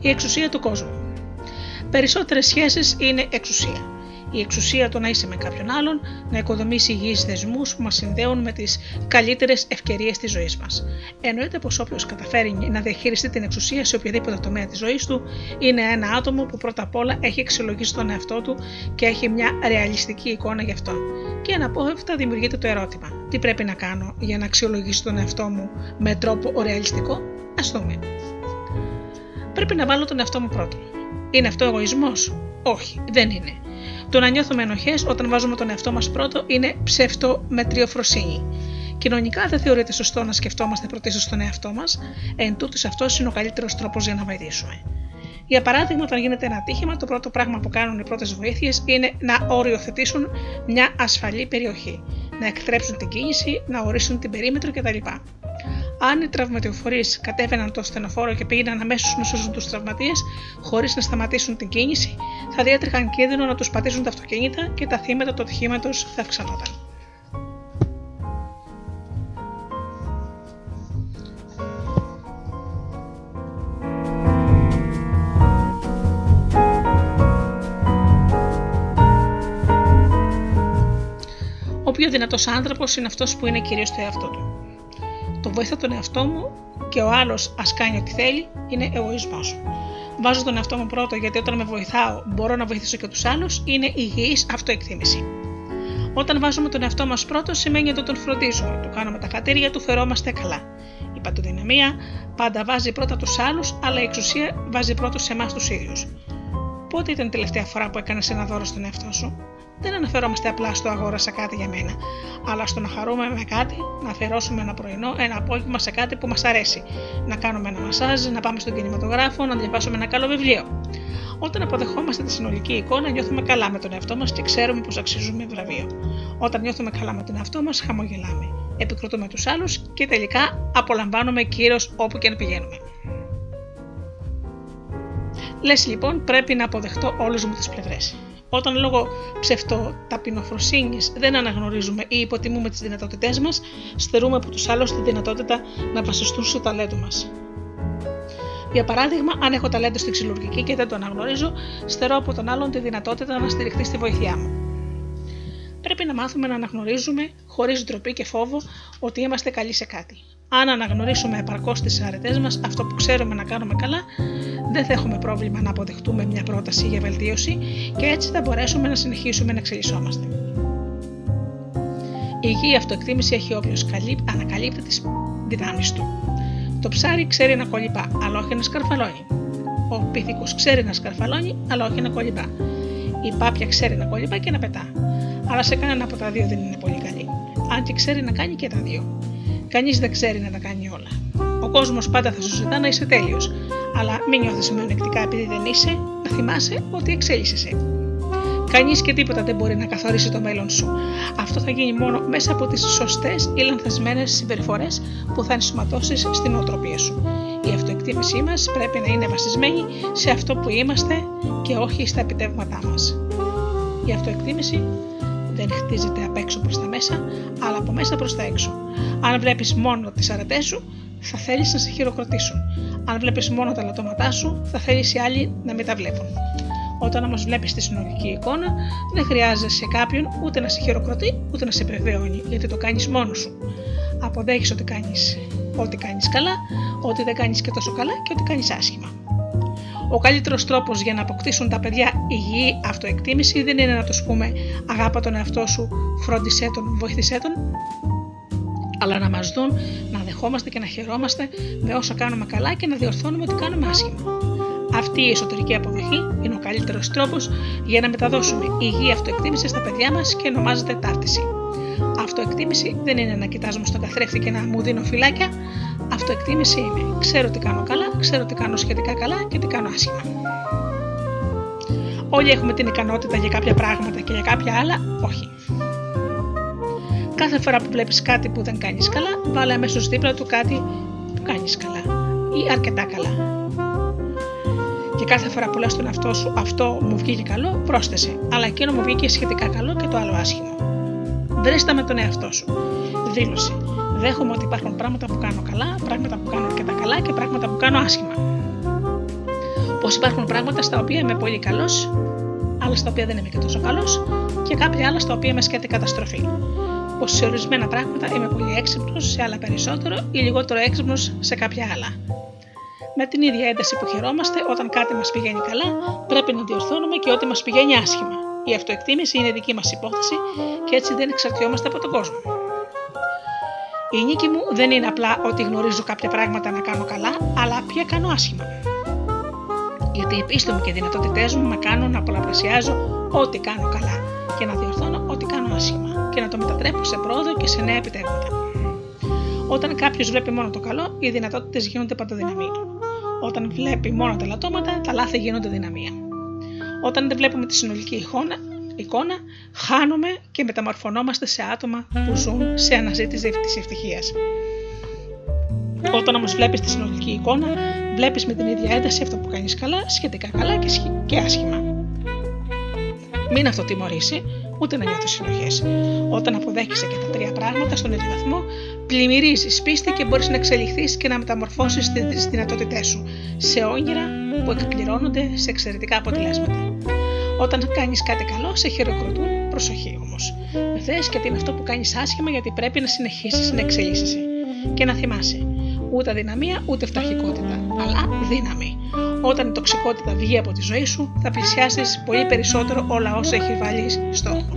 Η εξουσία του κόσμου. Περισσότερες σχέσεις είναι εξουσία η εξουσία του να είσαι με κάποιον άλλον, να οικοδομήσει υγιείς δεσμού που μας συνδέουν με τις καλύτερες ευκαιρίες της ζωής μας. Εννοείται πως όποιος καταφέρει να διαχειριστεί την εξουσία σε οποιοδήποτε τομέα της ζωής του, είναι ένα άτομο που πρώτα απ' όλα έχει αξιολογήσει τον εαυτό του και έχει μια ρεαλιστική εικόνα γι' αυτό. Και αναπόφευκτα δημιουργείται το ερώτημα: Τι πρέπει να κάνω για να αξιολογήσω τον εαυτό μου με τρόπο ρεαλιστικό, ας δούμε. Πρέπει να βάλω τον εαυτό μου πρώτο. Είναι αυτό εγωισμός, Όχι, δεν είναι. Το να νιώθουμε ενοχές όταν βάζουμε τον εαυτό μας πρώτο είναι ψεύτο με τριοφροσύνη. Κοινωνικά δεν θεωρείται σωστό να σκεφτόμαστε πρωτίστως τον εαυτό μας, εν τούτης αυτός είναι ο καλύτερος τρόπος για να βοηθήσουμε. Για παράδειγμα, όταν γίνεται ένα ατύχημα, το πρώτο πράγμα που κάνουν οι πρώτες βοήθειες είναι να οριοθετήσουν μια ασφαλή περιοχή, να εκτρέψουν την κίνηση, να ορίσουν την περίμετρο κτλ. Αν οι τραυματιοφορείς κατέβαιναν το στενοφόρο και πήγαιναν αμέσως να σώσουν τους τραυματίες, χωρίς να σταματήσουν την κίνηση, θα διέτρεχαν κίνδυνο να τους πατήσουν τα αυτοκίνητα και τα θύματα του ατυχήματος θα αυξανόταν. Ο πιο δυνατός άνθρωπος είναι αυτός που είναι κυρίως το εαυτό του το βοηθά τον εαυτό μου και ο άλλος ας κάνει ό,τι θέλει, είναι εγωισμός. Βάζω τον εαυτό μου πρώτο γιατί όταν με βοηθάω μπορώ να βοηθήσω και τους άλλους, είναι υγιής αυτοεκτίμηση. Όταν βάζουμε τον εαυτό μας πρώτο, σημαίνει ότι τον φροντίζουμε, του κάνουμε τα χατήρια, του φερόμαστε καλά. Η παντοδυναμία πάντα βάζει πρώτα τους άλλους, αλλά η εξουσία βάζει πρώτο σε εμάς τους ίδιους. Πότε ήταν η τελευταία φορά που έκανες ένα δώρο στον εαυτό σου; Δεν αναφερόμαστε απλά στο αγόρασα κάτι για μένα, αλλά στο να χαρούμε με κάτι, να αφιερώσουμε ένα πρωινό, ένα απόγευμα σε κάτι που μας αρέσει. Να κάνουμε ένα μασάζ, να πάμε στον κινηματογράφο, να διαβάσουμε ένα καλό βιβλίο. Όταν αποδεχόμαστε τη συνολική εικόνα, νιώθουμε καλά με τον εαυτό μας και ξέρουμε πως αξίζουμε βραβείο. Όταν νιώθουμε καλά με τον εαυτό μας, χαμογελάμε. Επικροτούμε τους άλλους και τελικά απολαμβάνουμε κύρος όπου και αν πηγαίνουμε. Λες λοιπόν, πρέπει να αποδεχτώ όλε μου τις πλευρές. Όταν λόγω ψευτοταπεινοφροσύνης δεν αναγνωρίζουμε ή υποτιμούμε τις δυνατότητές μας, στερούμε από τους άλλους τη δυνατότητα να βασιστούν στο ταλέντο μας. Για παράδειγμα, αν έχω ταλέντο στη ξυλουργική και δεν το αναγνωρίζω, στερώ από τον άλλον τη δυνατότητα να στηριχθεί στη βοήθειά μου. Πρέπει να μάθουμε να αναγνωρίζουμε, χωρίς ντροπή και φόβο, ότι είμαστε καλοί σε κάτι. Αν αναγνωρίσουμε επαρκώς τις αρετές μας, αυτό που ξέρουμε να κάνουμε καλά, δεν θα έχουμε πρόβλημα να αποδεχτούμε μια πρόταση για βελτίωση και έτσι θα μπορέσουμε να συνεχίσουμε να εξελισσόμαστε. Η υγιή αυτοεκτίμηση έχει όποιο ανακαλύπτει τις δυνάμεις του. Το ψάρι ξέρει να κολυμπά, αλλά όχι να σκαρφαλώνει. Ο πίθηκο ξέρει να σκαρφαλώνει, αλλά όχι να κολυμπά. Η πάπια ξέρει να κολυμπά και να πετά. Αλλά σε κανένα από τα δύο δεν είναι πολύ καλή. Αν και ξέρει να κάνει και τα δύο. Κανείς δεν ξέρει να τα κάνει όλα. Ο κόσμος πάντα θα σου ζητά να είσαι τέλειος, αλλά μην νιώθεις μειονεκτικά επειδή δεν είσαι, να θυμάσαι ότι εξέλισσεσαι. Κανείς και τίποτα δεν μπορεί να καθορίσει το μέλλον σου. Αυτό θα γίνει μόνο μέσα από τις σωστές ή λανθασμένες συμπεριφορές που θα ενσωματώσεις στην οτροπία σου. Η αυτοεκτίμησή μας πρέπει να είναι βασισμένη σε αυτό που είμαστε και όχι στα επιτεύγματά μας. Η αυτοεκτίμηση δεν χτίζεται απ' έξω προς τα μέσα, αλλά από μέσα προς τα έξω. Αν βλέπεις μόνο τις αρετές σου, θα θέλεις να σε χειροκροτήσουν. Αν βλέπεις μόνο τα λατώματά σου, θα θέλεις οι άλλοι να μην τα βλέπουν. Όταν όμως βλέπεις τη συνολική εικόνα, δεν χρειάζεσαι κάποιον ούτε να σε χειροκροτεί ούτε να σε επιβεβαιώνει, γιατί το κάνεις μόνος σου. Αποδέχεις ότι κάνεις ό,τι κάνεις καλά, ότι δεν κάνεις και τόσο καλά και ότι κάνεις άσχημα. Ο καλύτερος τρόπος για να αποκτήσουν τα παιδιά υγιή αυτοεκτίμηση δεν είναι να τους πούμε αγάπα τον εαυτό σου, φρόντισέ τον, βοήθησέ τον, αλλά να μας δουν να δεχόμαστε και να χαιρόμαστε με όσα κάνουμε καλά και να διορθώνουμε ότι κάνουμε άσχημα. Αυτή η εσωτερική αποδοχή είναι ο καλύτερος τρόπος για να μεταδώσουμε υγιή αυτοεκτίμηση στα παιδιά μας και ονομάζεται ταύτιση. Αυτοεκτίμηση δεν είναι να κοιτάζουμε στον καθρέφτη και να μου δίνω φυλάκια. Αυτοεκτίμηση είναι ξέρω τι κάνω καλά, ξέρω τι κάνω σχετικά καλά και τι κάνω άσχημα. Όλοι έχουμε την ικανότητα για κάποια πράγματα και για κάποια άλλα όχι. Κάθε φορά που βλέπεις κάτι που δεν κάνεις καλά, βάλε αμέσως δίπλα του κάτι που κάνεις καλά ή αρκετά καλά. Και κάθε φορά που λες τον εαυτό σου αυτό μου βγήκε καλό, πρόσθεσε. Αλλά εκείνο μου βγήκε σχετικά καλό και το άλλο άσχημο. Βρέστα με τον εαυτό σου. Δήλωσε. Δέχομαι ότι υπάρχουν πράγματα που κάνω καλά, πράγματα που κάνω αρκετά καλά και πράγματα που κάνω άσχημα. Πω υπάρχουν πράγματα στα οποία είμαι πολύ καλός, άλλα στα οποία δεν είμαι και τόσο καλός και κάποια άλλα στα οποία με σκέτη καταστροφή. Πω σε ορισμένα πράγματα είμαι πολύ έξυπνος, σε άλλα περισσότερο ή λιγότερο έξυπνος σε κάποια άλλα. Με την ίδια ένταση που χαιρόμαστε όταν κάτι μας πηγαίνει καλά, πρέπει να διορθώνουμε και ό,τι μας πηγαίνει άσχημα. Η αυτοεκτίμηση είναι δική μας υπόθεση και έτσι δεν εξαρτιόμαστε από τον κόσμο. Η νίκη μου δεν είναι απλά ότι γνωρίζω κάποια πράγματα να κάνω καλά, αλλά ποια κάνω άσχημα. Γιατί η πίστη μου και οι δυνατότητές μου με κάνουν να πολλαπλασιάζω ό,τι κάνω καλά και να διορθώνω ό,τι κάνω άσχημα και να το μετατρέπω σε πρόοδο και σε νέα επιτεύγματα. Όταν κάποιος βλέπει μόνο το καλό, οι δυνατότητες γίνονται παντοδυναμία. Όταν βλέπει μόνο τα λατώματα, τα λάθη γίνονται δυναμία. Όταν δεν βλέπουμε τη συνολική εικόνα, εικόνα, χάνουμε και μεταμορφωνόμαστε σε άτομα που ζουν σε αναζήτηση της ευτυχίας. Όταν όμως βλέπεις τη συνολική εικόνα, βλέπεις με την ίδια ένταση αυτό που κάνεις καλά, σχετικά καλά και άσχημα. Μην αυτοτιμωρήσει, ούτε να νιώθεις συνοχές. Όταν αποδέχεσαι και τα τρία πράγματα στον ίδιο βαθμό, πλημμυρίζεις πίστη και μπορείς να εξελιχθείς και να μεταμορφώσεις τις δυνατότητές σου σε όνειρα που εκπληρώνονται σε εξαιρετικά αποτελέσματα. Όταν κάνεις κάτι καλό, σε χειροκροτούν, προσοχή όμως. Δες και είναι αυτό που κάνεις άσχημα γιατί πρέπει να συνεχίσεις να εξελίσσεσαι. Και να θυμάσαι, ούτε αδυναμία ούτε φτωχικότητα, αλλά δύναμη. Όταν η τοξικότητα βγει από τη ζωή σου, θα πλησιάσεις πολύ περισσότερο όλα όσα έχεις βάλει στόχο.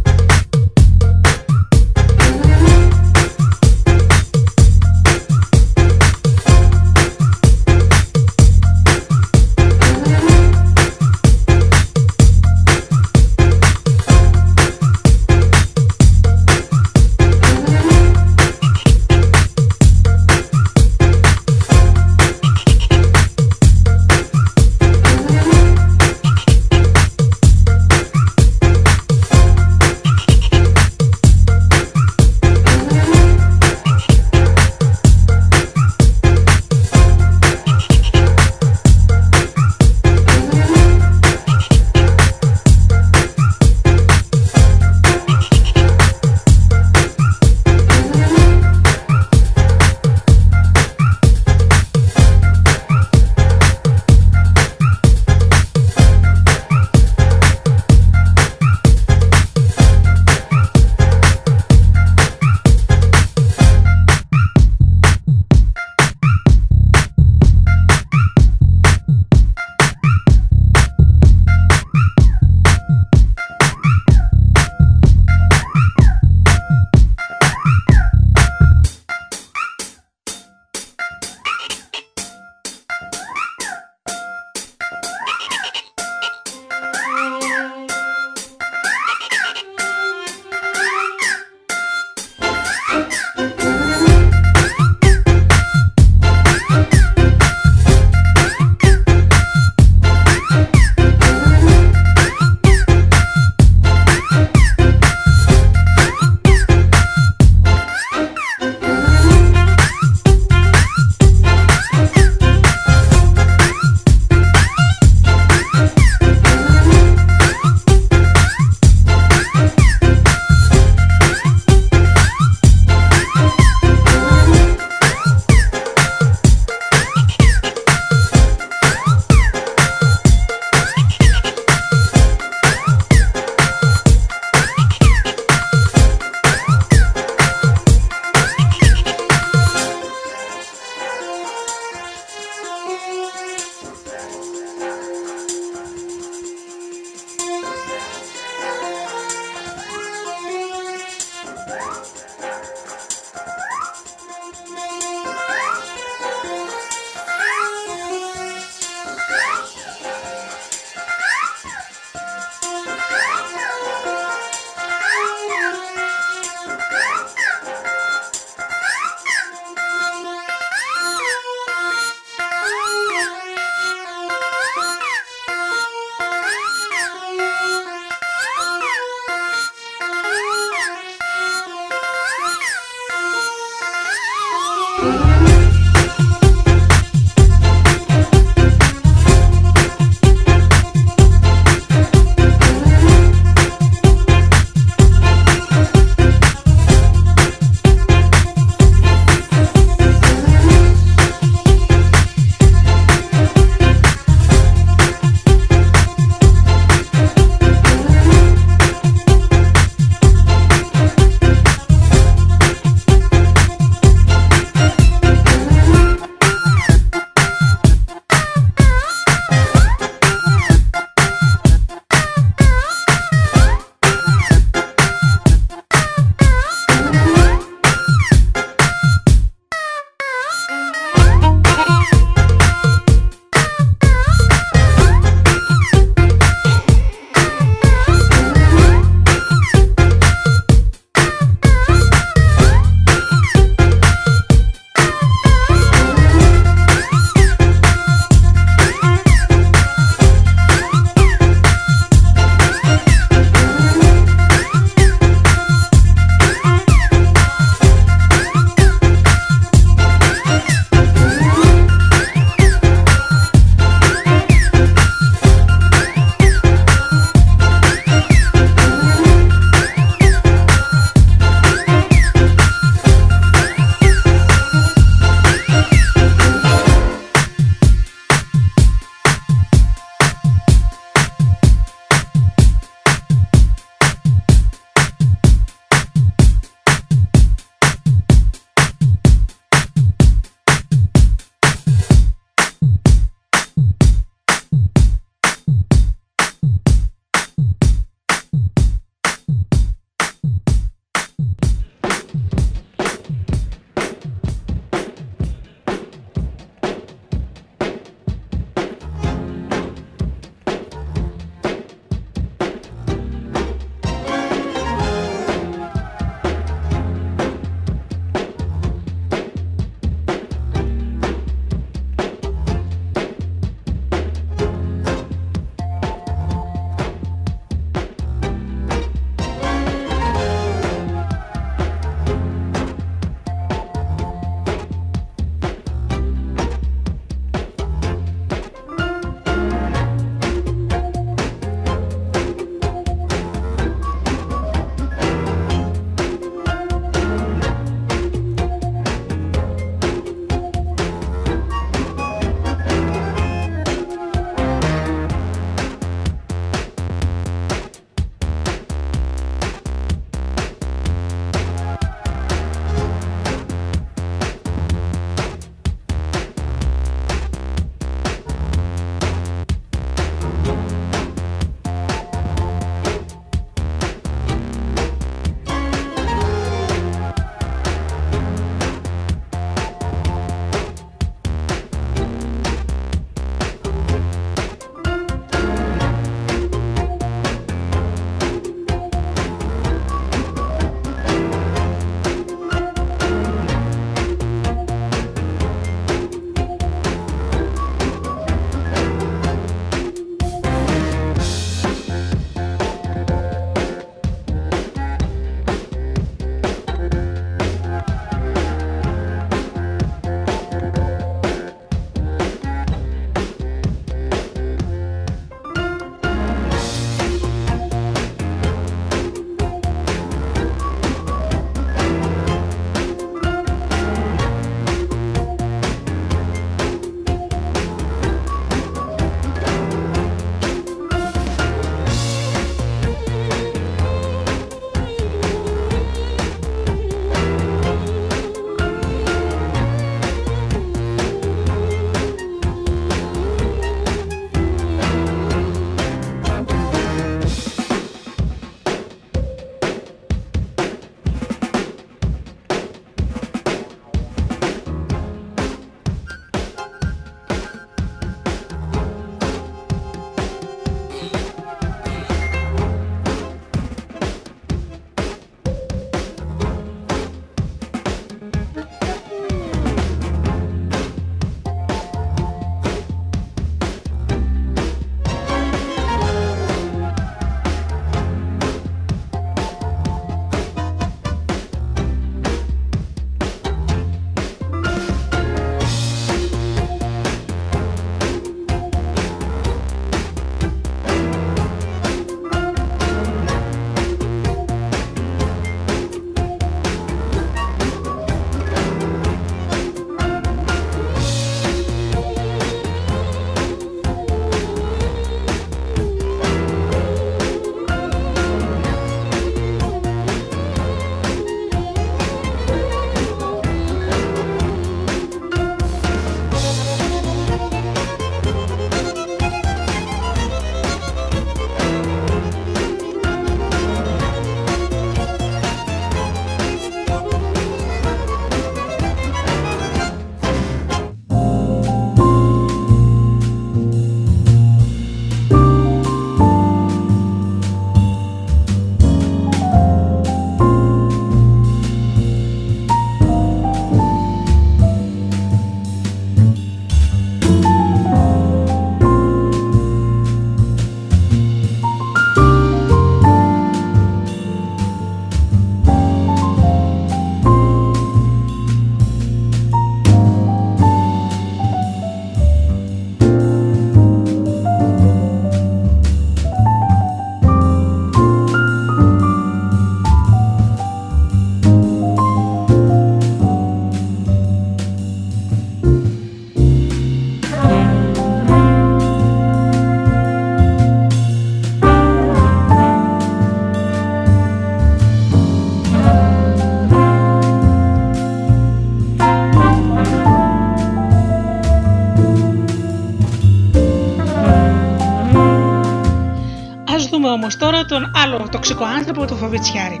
Όμως τώρα τον άλλο τοξικό άνθρωπο του Φοβιτσιάρη.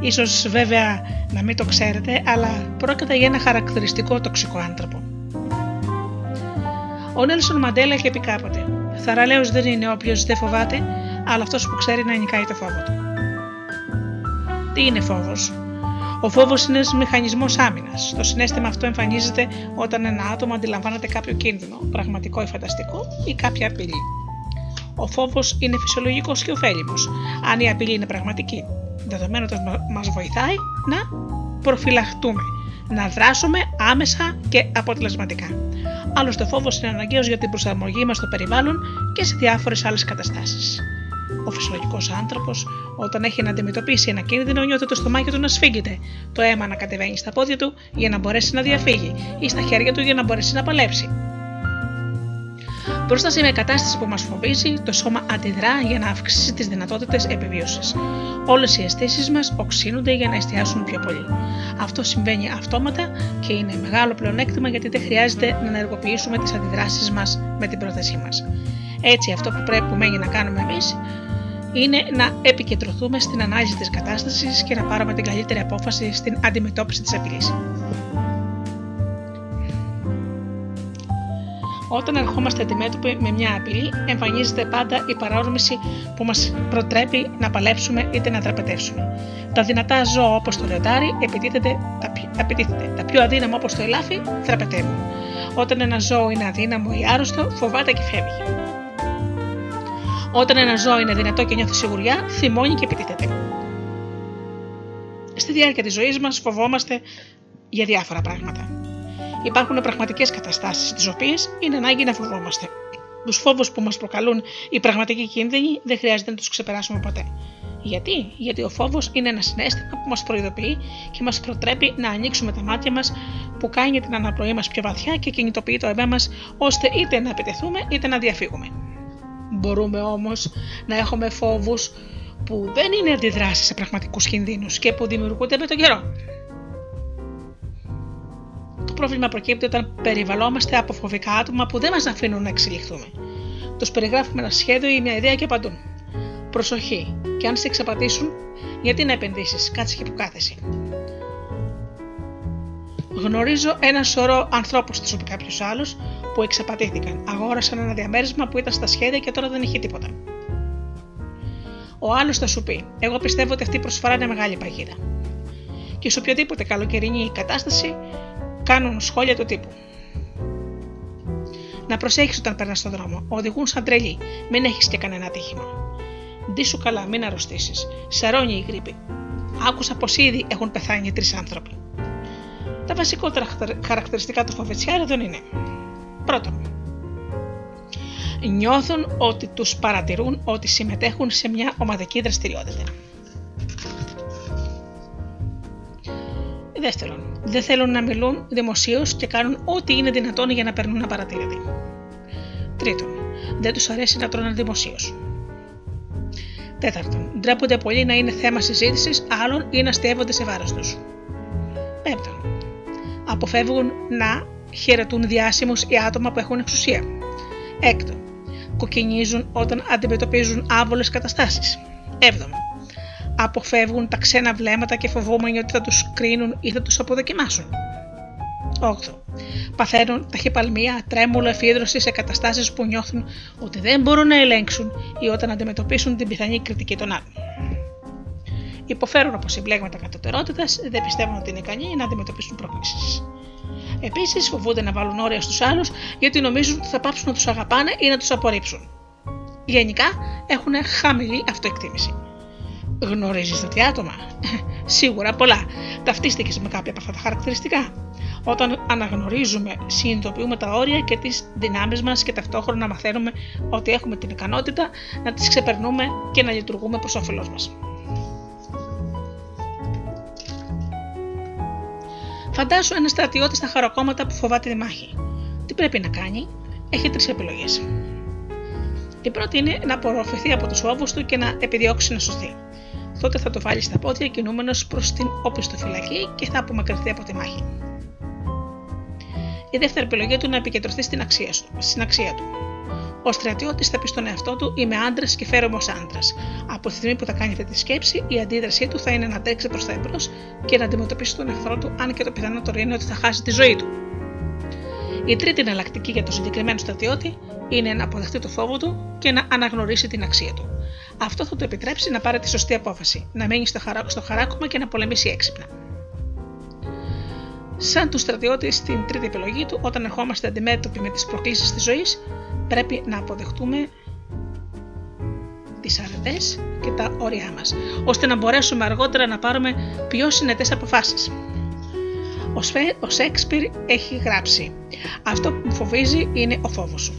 Ίσως βέβαια να μην το ξέρετε, αλλά πρόκειται για ένα χαρακτηριστικό τοξικό άνθρωπο. Ο Νέλσον Μαντέλα είχε πει κάποτε: Θαραλέος δεν είναι όποιος δεν φοβάται, αλλά αυτός που ξέρει να νικάει το φόβο του. Τι είναι φόβος, Ο φόβος είναι ένας μηχανισμός άμυνας. Το συνέστημα αυτό εμφανίζεται όταν ένα άτομο αντιλαμβάνεται κάποιο κίνδυνο, πραγματικό ή φανταστικό, ή κάποια απειλή. Ο φόβος είναι φυσιολογικός και ωφέλιμο, αν η απειλή είναι πραγματική. Δεδομένου ότι μας βοηθάει να προφυλαχτούμε, να δράσουμε άμεσα και αποτελεσματικά. Άλλωστε, ο φόβος είναι αναγκαίος για την προσαρμογή μας στο περιβάλλον και σε διάφορες άλλες καταστάσεις. Ο φυσιολογικός άνθρωπος, όταν έχει να αντιμετωπίσει ένα κίνδυνο, νιώθει το στομάχι του να σφίγγεται, το αίμα να κατεβαίνει στα πόδια του για να μπορέσει να διαφύγει ή στα χέρια του για να μπορέσει να παλέψει. Μπροστά σε μια κατάσταση που μα φοβίζει, το σώμα αντιδρά για να αυξήσει τις δυνατότητες επιβίωσης. Όλες οι αισθήσεις μας οξύνονται για να εστιάσουν πιο πολύ. Αυτό συμβαίνει αυτόματα και είναι μεγάλο πλεονέκτημα γιατί δεν χρειάζεται να ενεργοποιήσουμε τις αντιδράσεις μας με την πρόθεσή μας. Έτσι, αυτό που πρέπει που μένει να κάνουμε εμείς είναι να επικεντρωθούμε στην ανάλυση της κατάστασης και να πάρουμε την καλύτερη απόφαση στην αντιμετώπιση της απειλής. Όταν ερχόμαστε αντιμέτωποι με μια απειλή, εμφανίζεται πάντα η παρόρμηση που μας προτρέπει να παλέψουμε είτε να τραπετεύσουμε. Τα δυνατά ζώα όπως το λιοντάρι επιτίθεται, τα, τα πιο αδύναμα όπως το ελάφι τραπετεύουν. Όταν ένα ζώο είναι αδύναμο ή άρρωστο, φοβάται και φεύγει. Όταν ένα ζώο είναι δυνατό και νιώθει σιγουριά, θυμώνει και επιτίθεται. Στη διάρκεια της ζωής μας φοβόμαστε για διάφορα πράγματα. Υπάρχουν πραγματικές καταστάσεις, τις οποίες είναι ανάγκη να φοβόμαστε. Τους φόβους που μας προκαλούν οι πραγματικοί κίνδυνοι δεν χρειάζεται να τους ξεπεράσουμε ποτέ. Γιατί; Γιατί ο φόβος είναι ένα συνέστημα που μας προειδοποιεί και μας προτρέπει να ανοίξουμε τα μάτια μας, που κάνει την αναπνοή μας πιο βαθιά και κινητοποιεί το αίμα μας, ώστε είτε να επιτεθούμε είτε να διαφύγουμε. Μπορούμε όμως να έχουμε φόβους που δεν είναι αντιδράσεις σε πραγματικούς κινδύνους και που δημιουργούνται με τον καιρό. Το πρόβλημα προκύπτει όταν περιβαλλόμαστε από φοβικά άτομα που δεν μας αφήνουν να εξελιχθούμε. Τους περιγράφουμε ένα σχέδιο ή μια ιδέα και απαντούν. Προσοχή, και αν σε εξαπατήσουν, γιατί να επενδύσεις, κάτσε και που κάθεσαι. Γνωρίζω ένα σωρό ανθρώπους, του είπε κάποιος άλλος, που εξαπατήθηκαν. Αγόρασαν ένα διαμέρισμα που ήταν στα σχέδια και τώρα δεν έχει τίποτα. Ο άλλος θα σου πει: Εγώ πιστεύω ότι αυτή η προσφορά είναι μεγάλη παγίδα. Και σε οποιοδήποτε καλοκαιρινή κατάσταση κάνουν σχόλια του τύπου. Να προσέχεις όταν περνάς στον δρόμο. Οδηγούν σαν τρελή. Μην έχεις και κανένα τύχημα. Ντί σου καλά, μην αρρωστήσεις. Σαρώνει η γρήπη. Άκουσα πως ήδη έχουν πεθάνει τρεις άνθρωποι. Τα βασικότερα χαρακτηριστικά του φοβετσιάρου δεν είναι. Πρώτον, νιώθουν ότι τους παρατηρούν ότι συμμετέχουν σε μια ομαδική δραστηριότητα. Δεύτερον, δεν θέλουν να μιλούν δημοσίως και κάνουν ό,τι είναι δυνατόν για να περνούν απαρατήρητοι. Τρίτον, δεν τους αρέσει να τρώνε δημοσίως. Τέταρτον, ντρέπονται πολύ να είναι θέμα συζήτησης άλλων ή να στεύονται σε βάρος τους. Πέμπτον, αποφεύγουν να χαιρετούν διάσημους ή άτομα που έχουν εξουσία. Έκτον, κοκκινίζουν όταν αντιμετωπίζουν άβολες καταστάσεις. Έβδομον, αποφεύγουν τα ξένα βλέμματα και φοβόμενοι ότι θα τους κρίνουν ή θα τους αποδοκιμάσουν. 8. Παθαίνουν ταχυπαλμία, τρέμουλα, εφίδρωση σε καταστάσεις που νιώθουν ότι δεν μπορούν να ελέγξουν ή όταν αντιμετωπίσουν την πιθανή κριτική των άλλων. Υποφέρουν από συμπλέγματα κατωτερότητας, δεν πιστεύουν ότι είναι ικανοί να αντιμετωπίσουν προκλήσεις. Επίσης, φοβούνται να βάλουν όρια στους άλλους γιατί νομίζουν ότι θα πάψουν να τους αγαπάνε ή να τους απορρίψουν. Γενικά έχουν χαμηλή αυτοεκτίμηση. Γνωρίζεις τέτοια άτομα. Σίγουρα πολλά. Ταυτίστηκες με κάποια από αυτά τα χαρακτηριστικά. Όταν αναγνωρίζουμε, συνειδητοποιούμε τα όρια και τις δυνάμεις μας και ταυτόχρονα μαθαίνουμε ότι έχουμε την ικανότητα να τις ξεπερνούμε και να λειτουργούμε προς όφελός μας. Φαντάσου ένα στρατιώτης στα χαροκόμματα που φοβάται τη μάχη. Τι πρέπει να κάνει, έχει τρεις επιλογές. Η πρώτη είναι να απορροφηθεί από τους φόβους του και να επιδιώξει να σωθεί. Τότε θα το βάλεις στα πόδια κινούμενος προς την όπιστο φυλακή και θα απομακρυνθεί από τη μάχη. Η δεύτερη επιλογή του είναι να επικεντρωθεί στην αξία, στην αξία του. Ο στρατιώτης θα πει στον εαυτό του: Είμαι άντρας και φέρομαι ως άντρας. Από τη στιγμή που θα κάνει αυτή τη σκέψη, η αντίδρασή του θα είναι να τρέξει προς τα εμπρός και να αντιμετωπίσει τον εχθρό του, αν και το πιθανότερο είναι ότι θα χάσει τη ζωή του. Η τρίτη εναλλακτική για τον συγκεκριμένο στρατιώτη είναι να αποδεχτεί το φόβο του και να αναγνωρίσει την αξία του. Αυτό θα του επιτρέψει να πάρει τη σωστή απόφαση, να μείνει στο, χαρά, στο χαράκωμα και να πολεμήσει έξυπνα. Σαν τους στρατιώτη στην τρίτη επιλογή του, όταν ερχόμαστε αντιμέτωποι με τις προκλήσεις της ζωής, πρέπει να αποδεχτούμε τις αρετές και τα όρια μας, ώστε να μπορέσουμε αργότερα να πάρουμε πιο συνετές αποφάσεις. Ο Σέξπιρ έχει γράψει «Αυτό που μου φοβίζει είναι ο φόβος σου».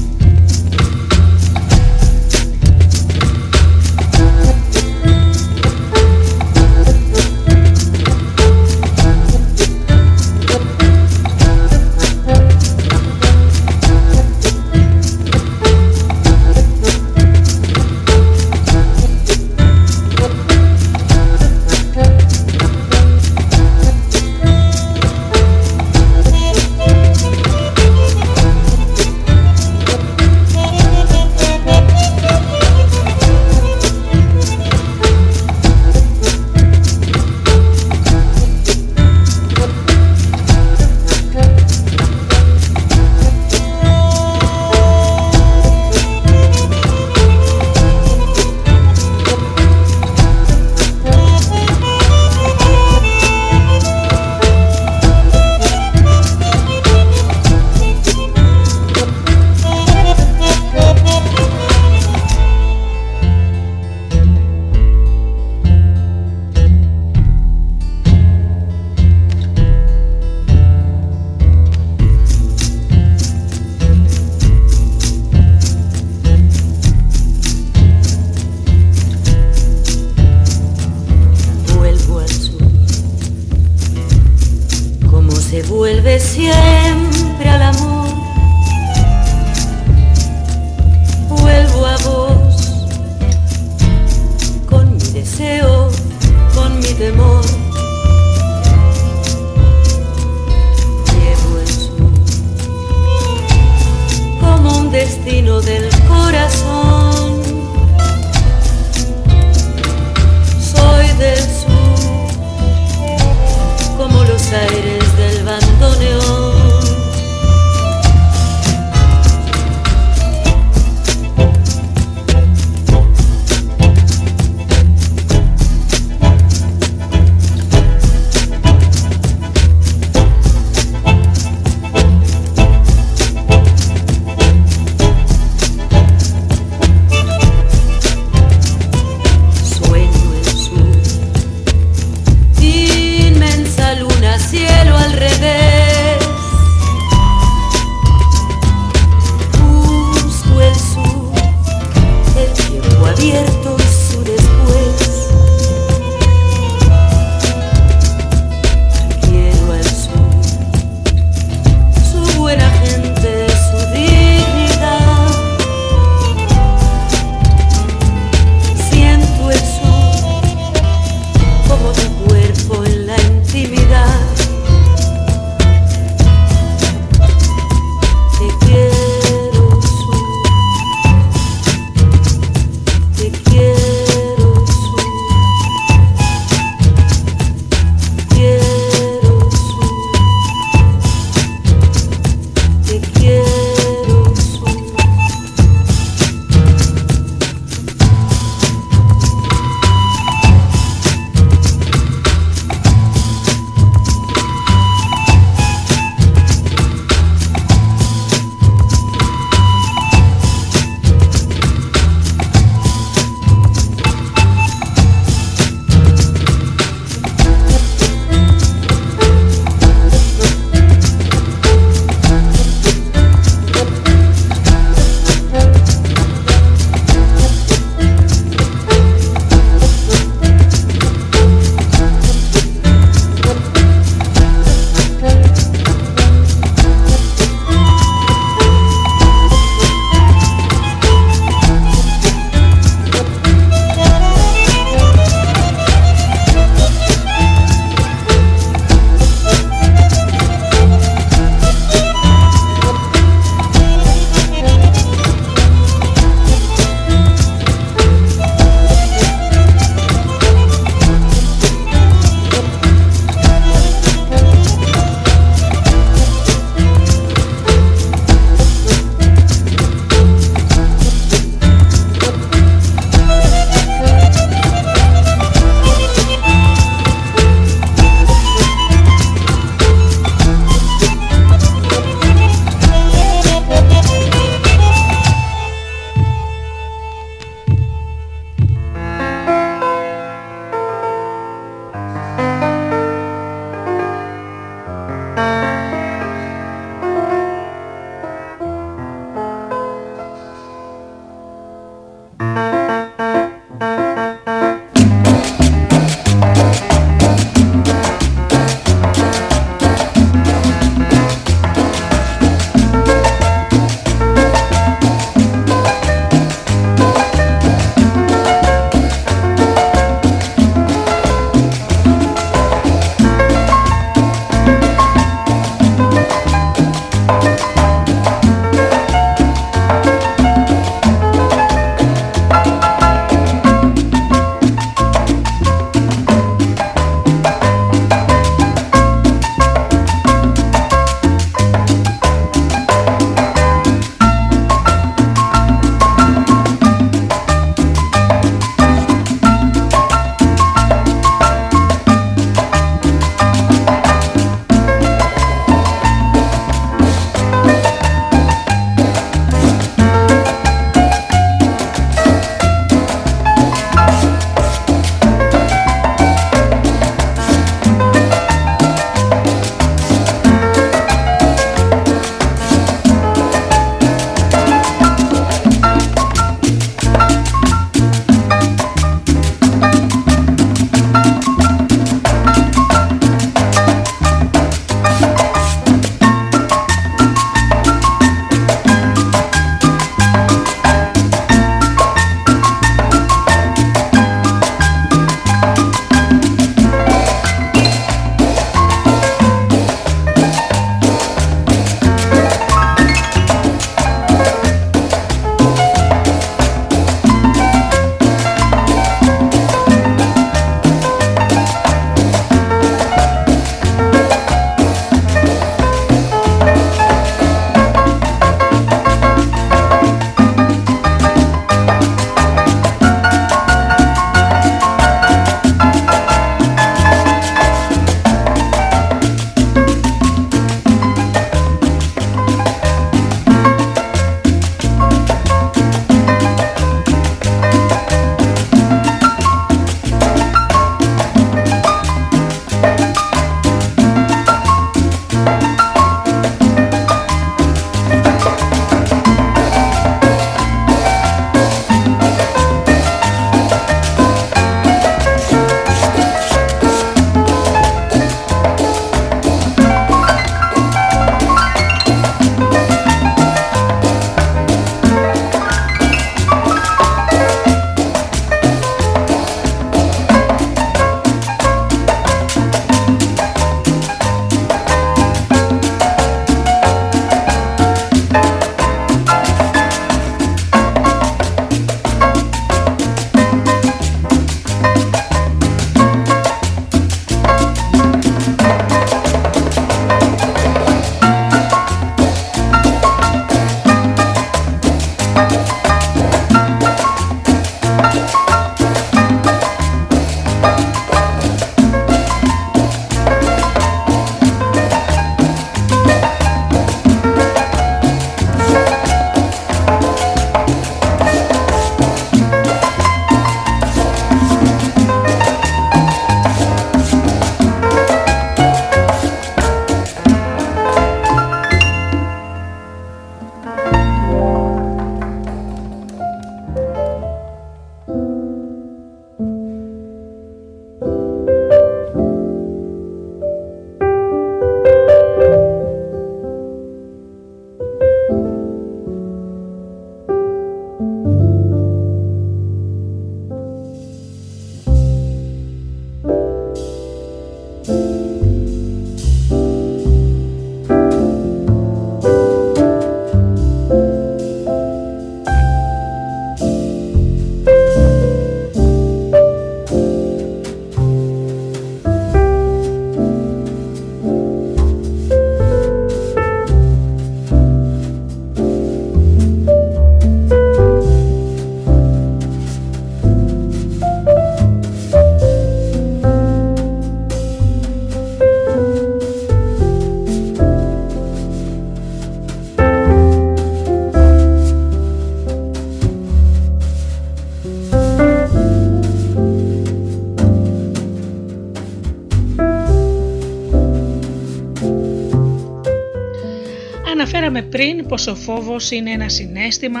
Αναφέραμε πριν πως ο φόβος είναι ένα συνέστημα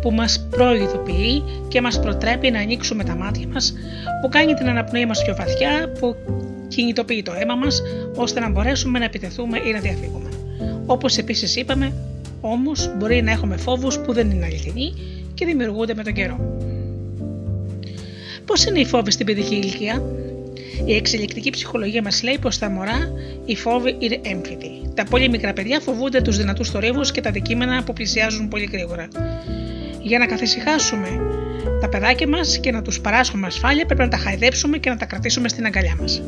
που μας προειδοποιεί και μας προτρέπει να ανοίξουμε τα μάτια μας, που κάνει την αναπνοή μας πιο βαθιά, που κινητοποιεί το αίμα μας, ώστε να μπορέσουμε να επιτεθούμε ή να διαφύγουμε. Όπως επίσης είπαμε, όμως μπορεί να έχουμε φόβους που δεν είναι αληθινοί και δημιουργούνται με τον καιρό. Πώς είναι οι φόβοι στην παιδική ηλικία; Η εξελικτική ψυχολογία μας λέει πως στα μωρά οι φόβοι είναι έμφυτοι. Τα πολύ μικρά παιδιά φοβούνται τους δυνατούς θορύβους και τα αντικείμενα που πλησιάζουν πολύ γρήγορα. Για να καθησυχάσουμε τα παιδάκια μας και να τους παράσχουμε ασφάλεια, πρέπει να τα χαϊδέψουμε και να τα κρατήσουμε στην αγκαλιά μας.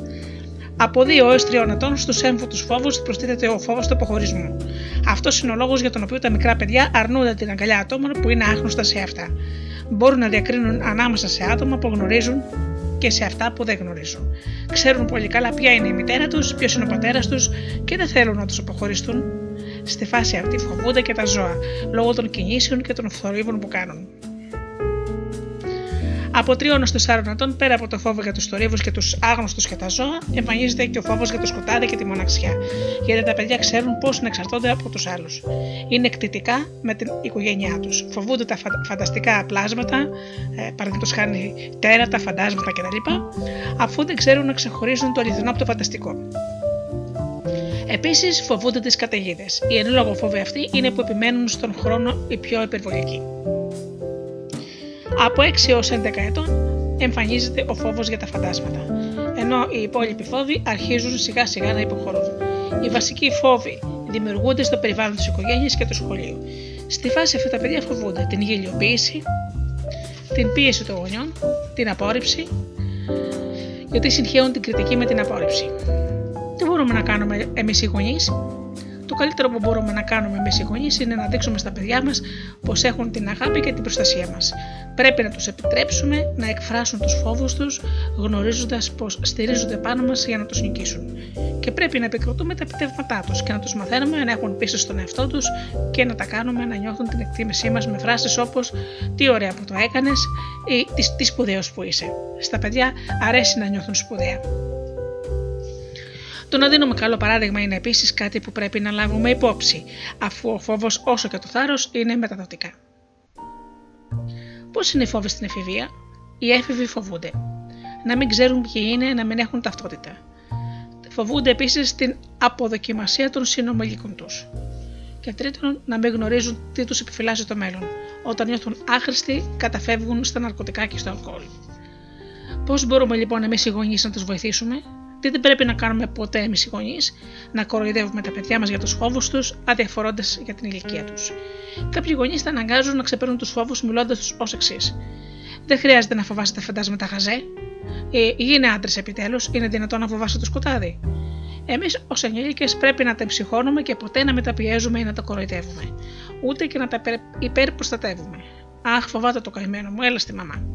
Από 2 έως 3 ετών στους έμφυτου φόβους προστίθεται ο φόβος του αποχωρισμού. Αυτός είναι ο λόγος για τον οποίο τα μικρά παιδιά αρνούνται την αγκαλιά ατόμων που είναι άγνωστα σε αυτά. Μπορούν να διακρίνουν ανάμεσα σε άτομα που γνωρίζουν και σε αυτά που δεν γνωρίζουν. Ξέρουν πολύ καλά ποια είναι η μητέρα τους, ποιος είναι ο πατέρας τους και δεν θέλουν να τους αποχωριστούν. Στη φάση αυτή φοβούνται και τα ζώα, λόγω των κινήσεων και των θορύβων που κάνουν. Από 3 έω 4 ετών, πέρα από το φόβο για τους θορύβους και τους άγνωστους και τα ζώα, εμφανίζεται και ο φόβος για το σκοτάδι και τη μοναξιά. Γιατί τα παιδιά ξέρουν πώς να εξαρτώνται από τους άλλους. Είναι εκτιτικά με την οικογένειά τους. Φοβούνται τα φανταστικά πλάσματα, ε, παραδείγματος χάνει τέρατα, φαντάσματα κτλ., αφού δεν ξέρουν να ξεχωρίζουν το αληθινό από το φανταστικό. Επίσης, φοβούνται τις καταιγίδες. Οι εν λόγω φόβοι αυτοί είναι που επιμένουν στον χρόνο οι πιο υπερβολικοί. Από 6 έως 11 ετών εμφανίζεται ο φόβος για τα φαντάσματα, ενώ οι υπόλοιποι φόβοι αρχίζουν σιγά σιγά να υποχωρούν. Οι βασικοί φόβοι δημιουργούνται στο περιβάλλον της οικογένειας και του σχολείου. Στη φάση αυτή τα παιδιά φοβούνται την γελιοποίηση, την πίεση των γονιών, την απόρριψη, γιατί συγχαίουν την κριτική με την απόρριψη. Τι μπορούμε να κάνουμε εμείς οι γονείς, το καλύτερο που μπορούμε να κάνουμε εμείς οι γονείς είναι να δείξουμε στα παιδιά μας πως έχουν την αγάπη και την προστασία μας. Πρέπει να τους επιτρέψουμε να εκφράσουν τους φόβους τους, γνωρίζοντας πως στηρίζονται πάνω μας για να τους νικήσουν. Και πρέπει να επικροτούμε τα επιτεύγματά τους και να τους μαθαίνουμε να έχουν πίστη στον εαυτό τους και να τα κάνουμε να νιώθουν την εκτίμησή μας με φράσεις όπως Τι ωραία που το έκανες ή Τι σπουδαίος που είσαι. Στα παιδιά αρέσει να νιώθουν σπουδαία. Το να δίνουμε καλό παράδειγμα είναι επίσης κάτι που πρέπει να λάβουμε υπόψη, αφού ο φόβος όσο και το θάρρος είναι μεταδοτικά. Πώς είναι οι φόβοι στην εφηβεία, οι έφηβοι φοβούνται. Να μην ξέρουν ποιοι είναι, να μην έχουν ταυτότητα. Φοβούνται επίσης την αποδοκιμασία των συνομιλικών τους. Και τρίτον, να μην γνωρίζουν τι τους επιφυλάσσει το μέλλον. Όταν νιώθουν άχρηστοι, καταφεύγουν στα ναρκωτικά και στο αλκοόλ. Πώς μπορούμε λοιπόν εμείς οι γονείς να τους βοηθήσουμε, τι δεν πρέπει να κάνουμε ποτέ εμείς οι γονείς, να κοροϊδεύουμε τα παιδιά μας για τους φόβους τους, αδιαφορώντας για την ηλικία τους. Κάποιοι γονείς θα αναγκάζουν να ξεπερνούν τους φόβους μιλώντας τους ως εξής. Δεν χρειάζεται να φοβάσαι τα φαντάσματα γαζέ. Ε, γίνε άντρες επιτέλους, είναι δυνατόν να φοβάσαι το σκοτάδι. Εμείς ως ενήλικες πρέπει να τα εμψυχώνουμε και ποτέ να μεταπιέζουμε ή να τα κοροϊδεύουμε. Ούτε και να τα υπερπροστατεύουμε. Αχ, φοβάται το καημένο μου, έλα στη μαμά.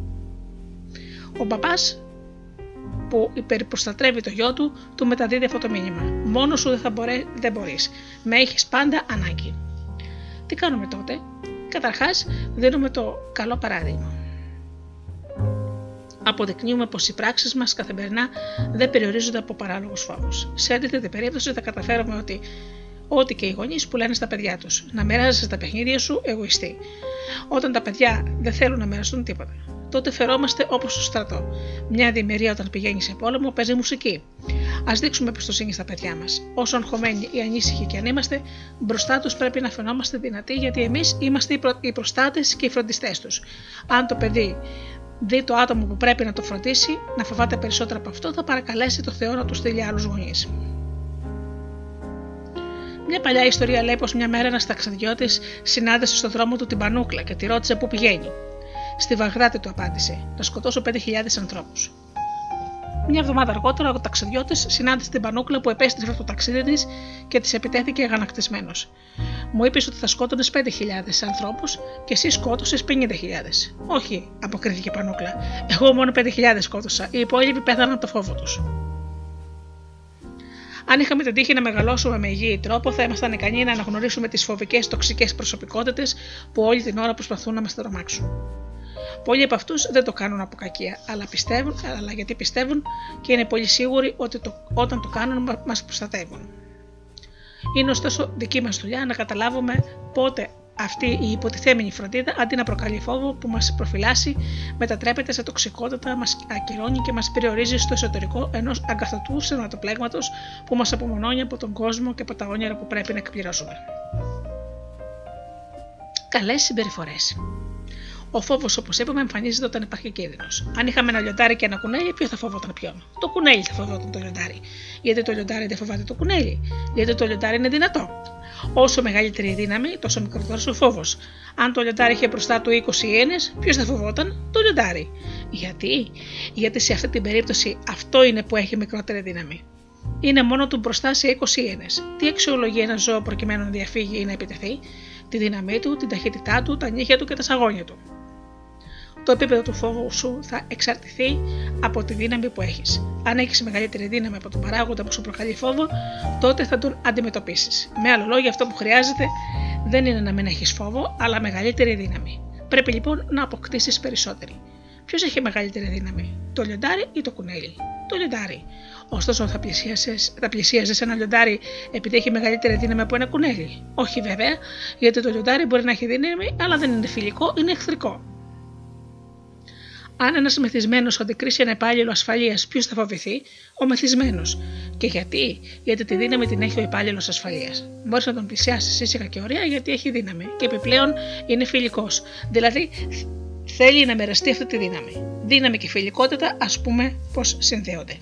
Ο παπάς που υπερπροστατεύει το γιο του, του μεταδίδει αυτό το μήνυμα. Μόνος σου δεν θα μπορεί, δεν μπορείς. Με έχεις πάντα ανάγκη. Τι κάνουμε τότε, Καταρχάς, δίνουμε το καλό παράδειγμα. Αποδεικνύουμε πως οι πράξεις μας καθημερινά δεν περιορίζονται από παράλογους φόβους. Σε αντίθετη περίπτωση, θα καταφέρουμε ότι ό,τι και οι γονείς που λένε στα παιδιά τους, να μοιράζεσαι τα παιχνίδια σου εγωιστή. Όταν τα παιδιά δεν θέλουν να μοιραστούν τίποτα τότε φερόμαστε όπως στο στρατό. Μια διμερία όταν πηγαίνεις σε πόλεμο παίζει μουσική. Α δείξουμε εμπιστοσύνη στα παιδιά μας. Όσο αγχωμένοι ή ανήσυχοι και αν είμαστε, μπροστά τους πρέπει να φαινόμαστε δυνατοί γιατί εμείς είμαστε οι προστάτες και οι φροντιστές τους. Αν το παιδί δει το άτομο που πρέπει να το φροντίσει, να φοβάται περισσότερο από αυτό, θα παρακαλέσει το Θεό να του στείλει άλλους γονείς. Μια παλιά ιστορία λέει πως μια μέρα ένας ταξιδιώτης συνάντησε στον δρόμο του την Πανούκλα και τη ρώτησε πού πηγαίνει. Στη Βαγδάτη του απάντησε: Να σκοτώσω 5.000 ανθρώπους. Μια εβδομάδα αργότερα, ο ταξιδιώτης συνάντησε την Πανούκλα που επέστρεφε από το ταξίδι της και της επιτέθηκε αγανακτισμένος. Μου είπες ότι θα σκότωνες 5.000 ανθρώπους και εσύ σκότωσες 50.000. Όχι, αποκρίθηκε η Πανούκλα. Εγώ μόνο 5.000 σκότωσα. Οι υπόλοιποι πέθαναν από το φόβο τους. Αν είχαμε την τύχη να μεγαλώσουμε με υγιή τρόπο, θα ήμασταν ικανοί να αναγνωρίσουμε τις φοβικές τοξικές προσωπικότητες που όλη την ώρα προσπαθούν να μας τρομάξουν. Πολλοί από αυτούς δεν το κάνουν από κακία, αλλά πιστεύουν, αλλά γιατί πιστεύουν και είναι πολύ σίγουροι ότι το, όταν το κάνουν μα προστατεύουν. Είναι ωστόσο δική μας δουλειά να καταλάβουμε πότε αυτή η υποτιθέμενη φροντίδα, αντί να προκαλεί φόβο που μας προφυλάσσει, μετατρέπεται σε τοξικότητα, μας ακυρώνει και μας περιορίζει στο εσωτερικό ενός αγκαθωτού στερματοπλέγματο που μας απομονώνει από τον κόσμο και από τα όνειρα που πρέπει να εκπληρώσουμε. Καλές συμπεριφορές. Ο φόβος, όπως είπαμε, εμφανίζεται όταν υπάρχει κίνδυνος. Αν είχαμε ένα λιοντάρι και ένα κουνέλι, ποιο θα φοβόταν ποιον; Το κουνέλι θα φοβόταν το λιοντάρι. Γιατί το λιοντάρι δεν φοβάται το κουνέλι; Γιατί το λιοντάρι είναι δυνατό; Όσο μεγαλύτερη η δύναμη, τόσο μικρότερος ο φόβος. Αν το λιοντάρι είχε μπροστά του 20 ιένε, ποιος θα φοβόταν, το λιοντάρι. Γιατί; Γιατί σε αυτή την περίπτωση αυτό είναι που έχει μικρότερη δύναμη. Είναι μόνο του μπροστά σε 20 ιένε. Τι αξιολογεί ένα ζώο προκειμένου να διαφύγει ή να επιτεθεί, τη δύναμή του, την ταχύτητά του, τα νύχια του και τα σαγόνια του. Το επίπεδο του φόβου σου θα εξαρτηθεί από τη δύναμη που έχεις. Αν έχεις μεγαλύτερη δύναμη από τον παράγοντα που σου προκαλεί φόβο, τότε θα τον αντιμετωπίσεις. Με άλλο λόγια, αυτό που χρειάζεται δεν είναι να μην έχεις φόβο, αλλά μεγαλύτερη δύναμη. Πρέπει λοιπόν να αποκτήσεις περισσότερη. Ποιος έχει μεγαλύτερη δύναμη, το λιοντάρι ή το κουνέλι; Το λιοντάρι. Ωστόσο, θα πλησίαζες ένα λιοντάρι επειδή έχει μεγαλύτερη δύναμη από ένα κουνέλι; Όχι βέβαια, γιατί το λιοντάρι μπορεί να έχει δύναμη, αλλά δεν είναι φιλικό, είναι εχθρικό. Αν ένας μεθυσμένος αντικρίσει ένα υπάλληλο ασφαλείας, ποιος θα φοβηθεί, ο μεθυσμένος. Και γιατί, γιατί τη δύναμη την έχει ο υπάλληλος ασφαλείας. Μπορείς να τον πλησιάσεις ήσυχα και ωραία γιατί έχει δύναμη και επιπλέον είναι φιλικός. Δηλαδή θέλει να μοιραστεί αυτή τη δύναμη. Δύναμη και φιλικότητα, ας πούμε, πώς συνδέονται.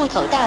入口袋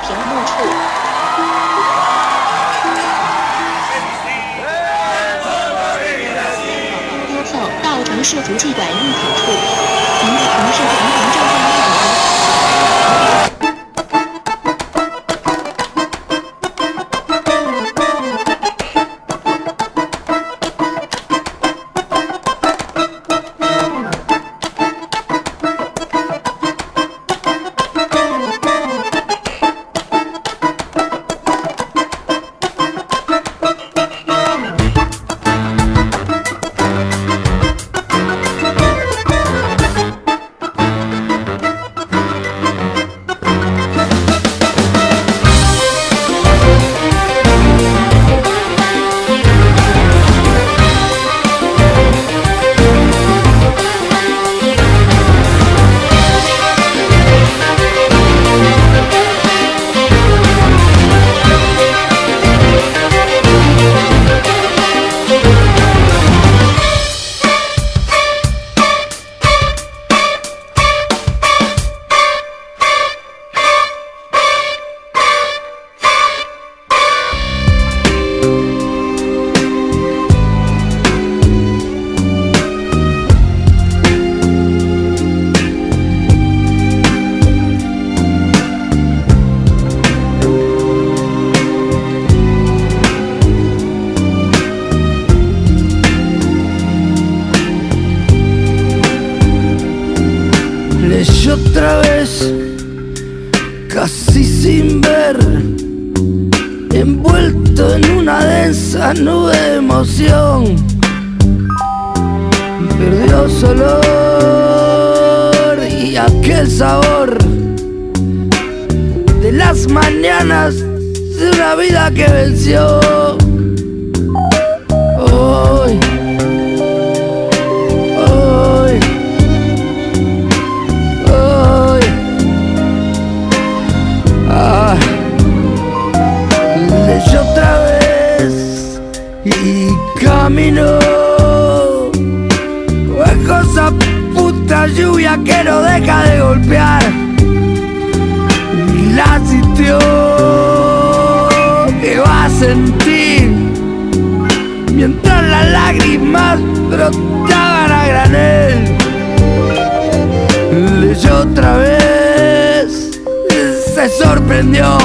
sorprendió,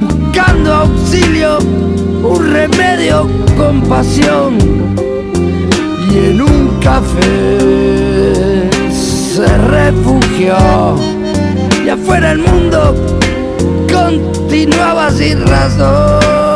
buscando auxilio, un remedio con pasión, y en un café se refugió, y afuera el mundo continuaba sin razón.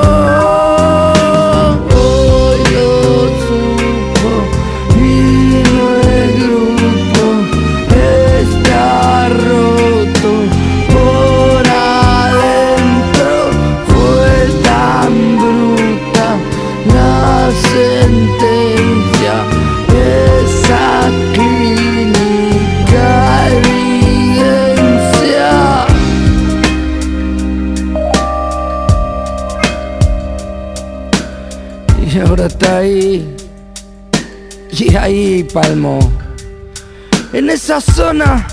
Palmo. En esa zona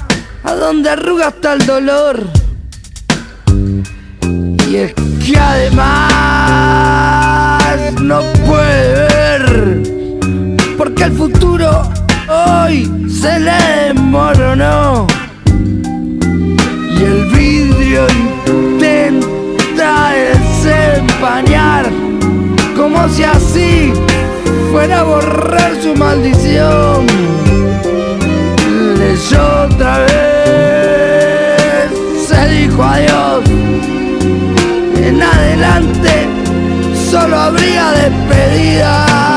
a donde arruga hasta el dolor. Y es que además no puede ver. Porque el futuro hoy se le desmoronó. Y el vidrio intenta desempañar como si así fuera a borrar su maldición. Leyó otra vez, se dijo adiós. En adelante solo habría despedida.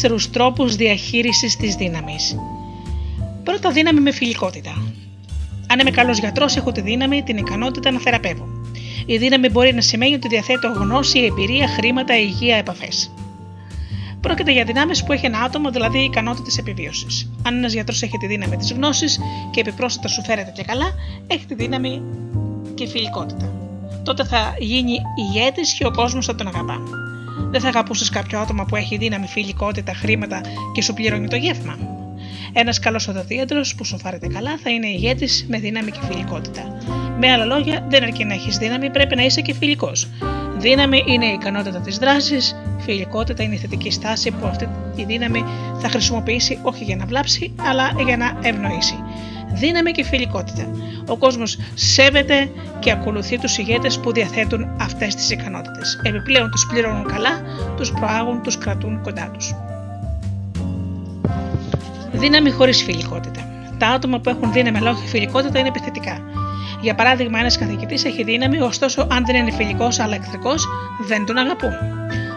Τέσσερους τρόπους διαχείρισης της δύναμης. Πρώτα δύναμη με φιλικότητα. Αν είμαι καλός γιατρός έχω τη δύναμη, την ικανότητα να θεραπεύω. Η δύναμη μπορεί να σημαίνει ότι διαθέτω γνώση, εμπειρία, χρήματα, υγεία, επαφές. Πρόκειται για δυνάμεις που έχει ένα άτομο, δηλαδή ικανότητε επιβίωσης. Αν ένας γιατρός έχει τη δύναμη της γνώσης και επιπρόσθετα σου φέρεται και καλά, έχει τη δύναμη και φιλικότητα. Τότε θα γίνει ηγέτης και ο κόσμος θα τον αγαπά. Δεν θα αγαπούσες κάποιο άτομο που έχει δύναμη, φιλικότητα, χρήματα και σου πληρώνει το γεύμα. Ένας καλός οδοντίατρος που σου φάρεται καλά θα είναι ηγέτης με δύναμη και φιλικότητα. Με άλλα λόγια, δεν αρκεί να έχεις δύναμη, πρέπει να είσαι και φιλικός. Δύναμη είναι η ικανότητα της δράσης, φιλικότητα είναι η θετική στάση που αυτή τη δύναμη θα χρησιμοποιήσει όχι για να βλάψει, αλλά για να ευνοήσει. Δύναμη και φιλικότητα. Ο κόσμος σέβεται και ακολουθεί τους ηγέτες που διαθέτουν αυτές τις ικανότητες. Επιπλέον τους πληρώνουν καλά, τους προάγουν, τους κρατούν κοντά τους. Δύναμη χωρίς φιλικότητα. Τα άτομα που έχουν δύναμη αλλά όχι φιλικότητα είναι επιθετικά. Για παράδειγμα, ένας καθηγητής έχει δύναμη, ωστόσο, αν δεν είναι φιλικός αλλά εχθρικός, δεν τον αγαπούν.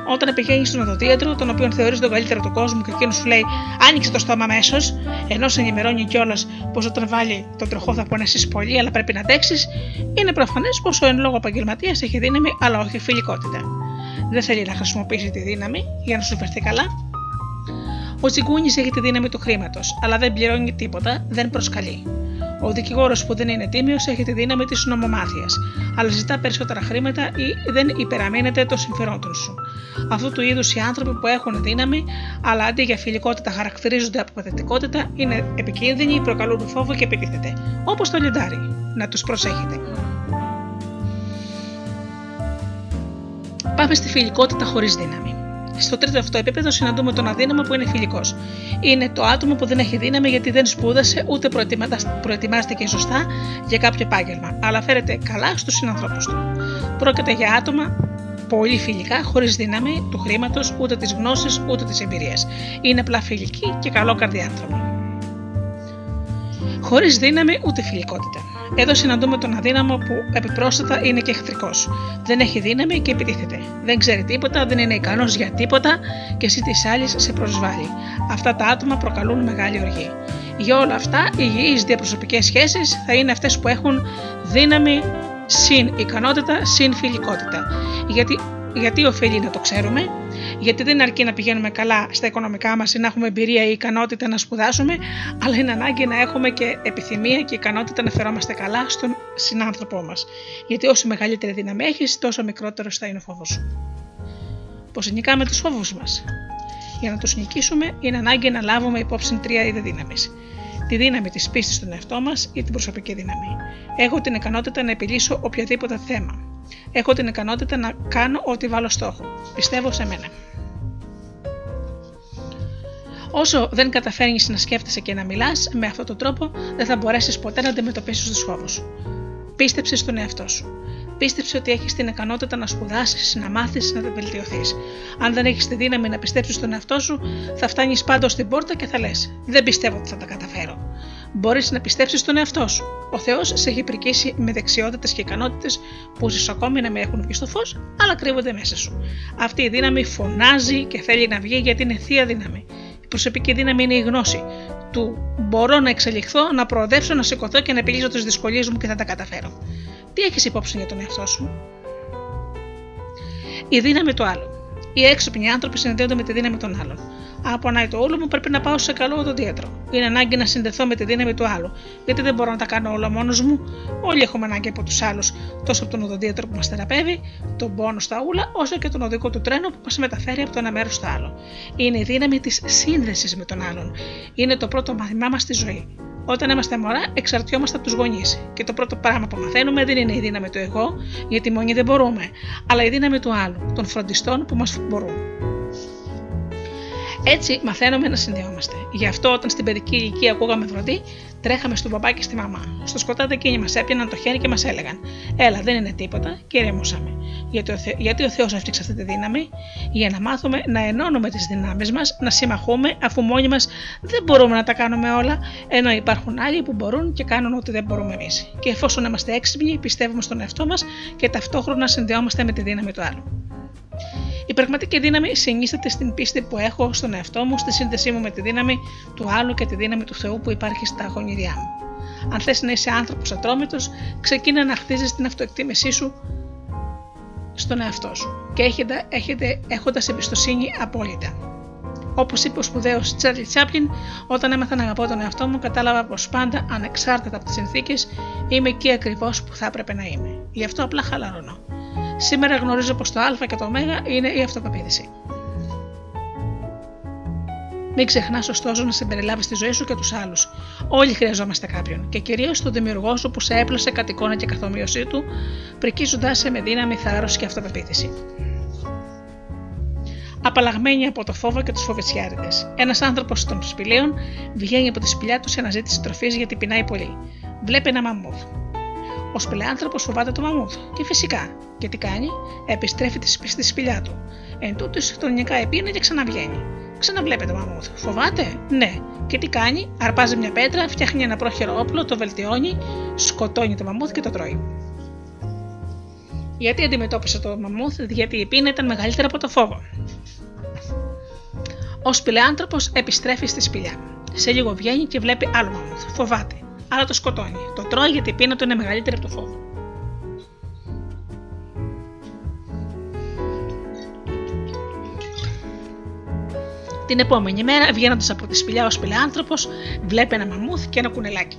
Όταν πηγαίνει στον οδοντίατρο, τον οποίο θεωρείς τον καλύτερο του κόσμου και εκείνος σου λέει Άνοιξε το στόμα αμέσως, ενώ σε ενημερώνει κιόλας πως όταν βάλει τον τροχό θα πονέσει πολύ, αλλά πρέπει να αντέξεις, είναι προφανές πως ο εν λόγω επαγγελματίας έχει δύναμη αλλά όχι φιλικότητα. Δεν θέλει να χρησιμοποιήσει τη δύναμη για να σου φερθεί καλά, ο τσιγκούνι έχει τη δύναμη του χρήματος, αλλά δεν πληρώνει τίποτα, δεν προσκαλεί. Ο δικηγόρος που δεν είναι τίμιος έχει τη δύναμη της νομομάθειας, αλλά ζητά περισσότερα χρήματα ή δεν υπεραμείνεται των συμφερόντων σου. Αυτού του είδους οι άνθρωποι που έχουν δύναμη, αλλά αντί για φιλικότητα χαρακτηρίζονται από παθητικότητα, είναι επικίνδυνοι, προκαλούν φόβο και επιτίθεται. Όπως το λιντάρι. Να τους προσέχετε. Πάμε στη φιλικότητα χωρίς δύναμη. Στο τρίτο αυτό επίπεδο συναντούμε τον αδύναμο που είναι φιλικός. Είναι το άτομο που δεν έχει δύναμη γιατί δεν σπούδασε ούτε προετοιμάστηκε σωστά για κάποιο επάγγελμα, αλλά φέρεται καλά στους συνανθρώπους του. Πρόκειται για άτομα πολύ φιλικά, χωρίς δύναμη του χρήματος, ούτε της γνώσης, ούτε της εμπειρίας. Είναι απλά φιλικοί και καλό καρδιάνθρωποι. Χωρίς δύναμη ούτε φιλικότητα. Εδώ συναντούμε τον αδύναμο που επιπρόσθετα είναι και εχθρικός. Δεν έχει δύναμη και επιτίθεται. Δεν ξέρει τίποτα, δεν είναι ικανός για τίποτα και εσύ τη άλλη σε προσβάλλει. Αυτά τα άτομα προκαλούν μεγάλη οργή. Για όλα αυτά, οι υγιείς διαπροσωπικές σχέσεις θα είναι αυτές που έχουν δύναμη συν ικανότητα, συν φιλικότητα. Γιατί, γιατί οφείλει να το ξέρουμε, γιατί δεν αρκεί να πηγαίνουμε καλά στα οικονομικά μας ή να έχουμε εμπειρία ή ικανότητα να σπουδάσουμε, αλλά είναι ανάγκη να έχουμε και επιθυμία και ικανότητα να φερόμαστε καλά στον συνάνθρωπό μας. Γιατί όσο μεγαλύτερη δύναμη έχεις, τόσο μικρότερος θα είναι ο φόβος σου. Πώς νικάμε τους φόβους μας; Για να τους νικήσουμε, είναι ανάγκη να λάβουμε υπόψη τρία είδη δύναμης. Τη δύναμη της πίστης στον εαυτό μας ή την προσωπική δύναμη. Έχω την ικανότητα να επιλύσω οποιοδήποτε θέμα. Έχω την ικανότητα να κάνω ό,τι βάλω στόχο. Πιστεύω σε μένα. Όσο δεν καταφέρνεις να σκέφτεσαι και να μιλάς, με αυτόν τον τρόπο δεν θα μπορέσεις ποτέ να αντιμετωπίσεις τους φόβους σου. Πίστεψε στον εαυτό σου. Πίστεψε ότι έχεις την ικανότητα να σπουδάσεις, να μάθεις, να βελτιωθείς. Αν δεν έχεις τη δύναμη να πιστέψεις στον εαυτό σου, θα φτάνεις πάντως στην πόρτα και θα λες: Δεν πιστεύω ότι θα τα καταφέρω. Μπορείς να πιστέψεις στον εαυτό σου. Ο Θεός σε έχει πρικήσει με δεξιότητες και ικανότητες που ίσως ακόμη να μην έχουν βγει στο φως, αλλά κρύβονται μέσα σου. Αυτή η δύναμη φωνάζει και θέλει να βγει γιατί είναι θεία δύναμη προσωπική δύναμη είναι η γνώση του μπορώ να εξελιχθώ, να προοδεύσω, να σηκωθώ και να επιλύσω τις δυσκολίες μου και θα τα καταφέρω. Τι έχεις υπόψη για τον εαυτό σου; Η δύναμη του άλλου. Οι έξυπνοι άνθρωποι συνδέονται με τη δύναμη των άλλων. Αν πονάει το όλο μου, πρέπει να πάω σε καλό οδοντίατρο. Είναι ανάγκη να συνδεθώ με τη δύναμη του άλλου. Γιατί δεν μπορώ να τα κάνω όλα μόνος μου. Όλοι έχουμε ανάγκη από τους άλλους, τόσο από τον οδοντίατρο που μας θεραπεύει, τον πόνο στα ούλα, όσο και τον οδικό του τρένο που μας μεταφέρει από το ένα μέρος στο άλλο. Είναι η δύναμη της σύνδεσης με τον άλλον. Είναι το πρώτο μάθημά μας στη ζωή. Όταν είμαστε μωρά, εξαρτιόμαστε από τους γονείς. Και το πρώτο πράγμα που μαθαίνουμε δεν είναι η δύναμη του εγώ, γιατί μόνοι δεν μπορούμε, αλλά η δύναμη του άλλου, των φροντιστών που μας μπορούν. Έτσι μαθαίνουμε να συνδεόμαστε. Γι' αυτό όταν στην παιδική ηλικία ακούγαμε βροντί, τρέχαμε στον παπά και στη μαμά. Στο σκοτάδι εκείνοι μας έπιαναν το χέρι και μας έλεγαν: Έλα, δεν είναι τίποτα, και ηρεμούσαμε. Γιατί ο, Θε... γιατί ο Θεός έφτιαξε αυτή τη δύναμη, για να μάθουμε να ενώνουμε τις δυνάμεις μας, να συμμαχούμε, αφού μόνοι μας δεν μπορούμε να τα κάνουμε όλα, ενώ υπάρχουν άλλοι που μπορούν και κάνουν ό,τι δεν μπορούμε εμείς. Και εφόσον είμαστε έξυπνοι, πιστεύουμε στον εαυτό μας και ταυτόχρονα συνδεόμαστε με τη δύναμη του άλλου. Η πραγματική δύναμη συνίσταται στην πίστη που έχω στον εαυτό μου, στη σύνδεσή μου με τη δύναμη του άλλου και τη δύναμη του Θεού που υπάρχει στα γονιδιά μου. Αν θες να είσαι άνθρωπος ατρόμητος, ξεκίνα να χτίζεις την αυτοεκτίμησή σου στον εαυτό σου και έχετε, έχοντας εμπιστοσύνη απόλυτα. Όπως είπε ο σπουδαίος Τσάρλι Τσάπλιν, όταν έμαθα να αγαπώ τον εαυτό μου, κατάλαβα πως πάντα, ανεξάρτητα από τις συνθήκες, είμαι εκεί ακριβώς που θα έπρεπε να είμαι. Γι' αυτό απλά χαλαρώνω. Σήμερα γνωρίζω πως το Α και το Ω είναι η αυτοπεποίθηση. Μην ξεχνάς ωστόσο να συμπεριλάβεις στη ζωή σου και τους άλλους. Όλοι χρειαζόμαστε κάποιον και κυρίως τον δημιουργό σου που σε έπλασε κατ' εικόνα και καθομοίωσή του, πρικίζοντάς σε με δύναμη, θάρρος και αυτοπεποίθηση. Απαλλαγμένοι από το φόβο και τους φοβετσιάριδε. Ένας άνθρωπος των σπηλαίων βγαίνει από τη σπηλιά του σε αναζήτηση τροφής γιατί πεινάει πολύ. Βλέπει ένα μαμούθ. Ο σπηλεάνθρωπο φοβάται το μαμούθ. Και φυσικά. Και τι κάνει, επιστρέφει στη σπηλιά του. Εν τούτης, τον νικά επίνε και ξαναβγαίνει. Ξαναβλέπει το μαμούθ. Φοβάται, ναι. Και τι κάνει, αρπάζει μια πέτρα, φτιάχνει ένα πρόχειρο όπλο, το βελτιώνει, σκοτώνει το μαμούθ και το τρώει. Γιατί αντιμετώπισε το μαμούθ, γιατί η πείνα ήταν μεγαλύτερα από το φόβο. Ο σπηλεάνθρωπο επιστρέφει στη σπηλιά. Σε λίγο βγαίνει και βλέπει άλλο μαμούθ. Φοβάται, αλλά το σκοτώνει. Το τρώει γιατί η πείνα του είναι μεγαλύτερη από το φόβο. Την επόμενη μέρα, βγαίνοντας από τη σπηλιά, ο σπηλεάνθρωπο βλέπει ένα μαμούθ και ένα κουνελάκι.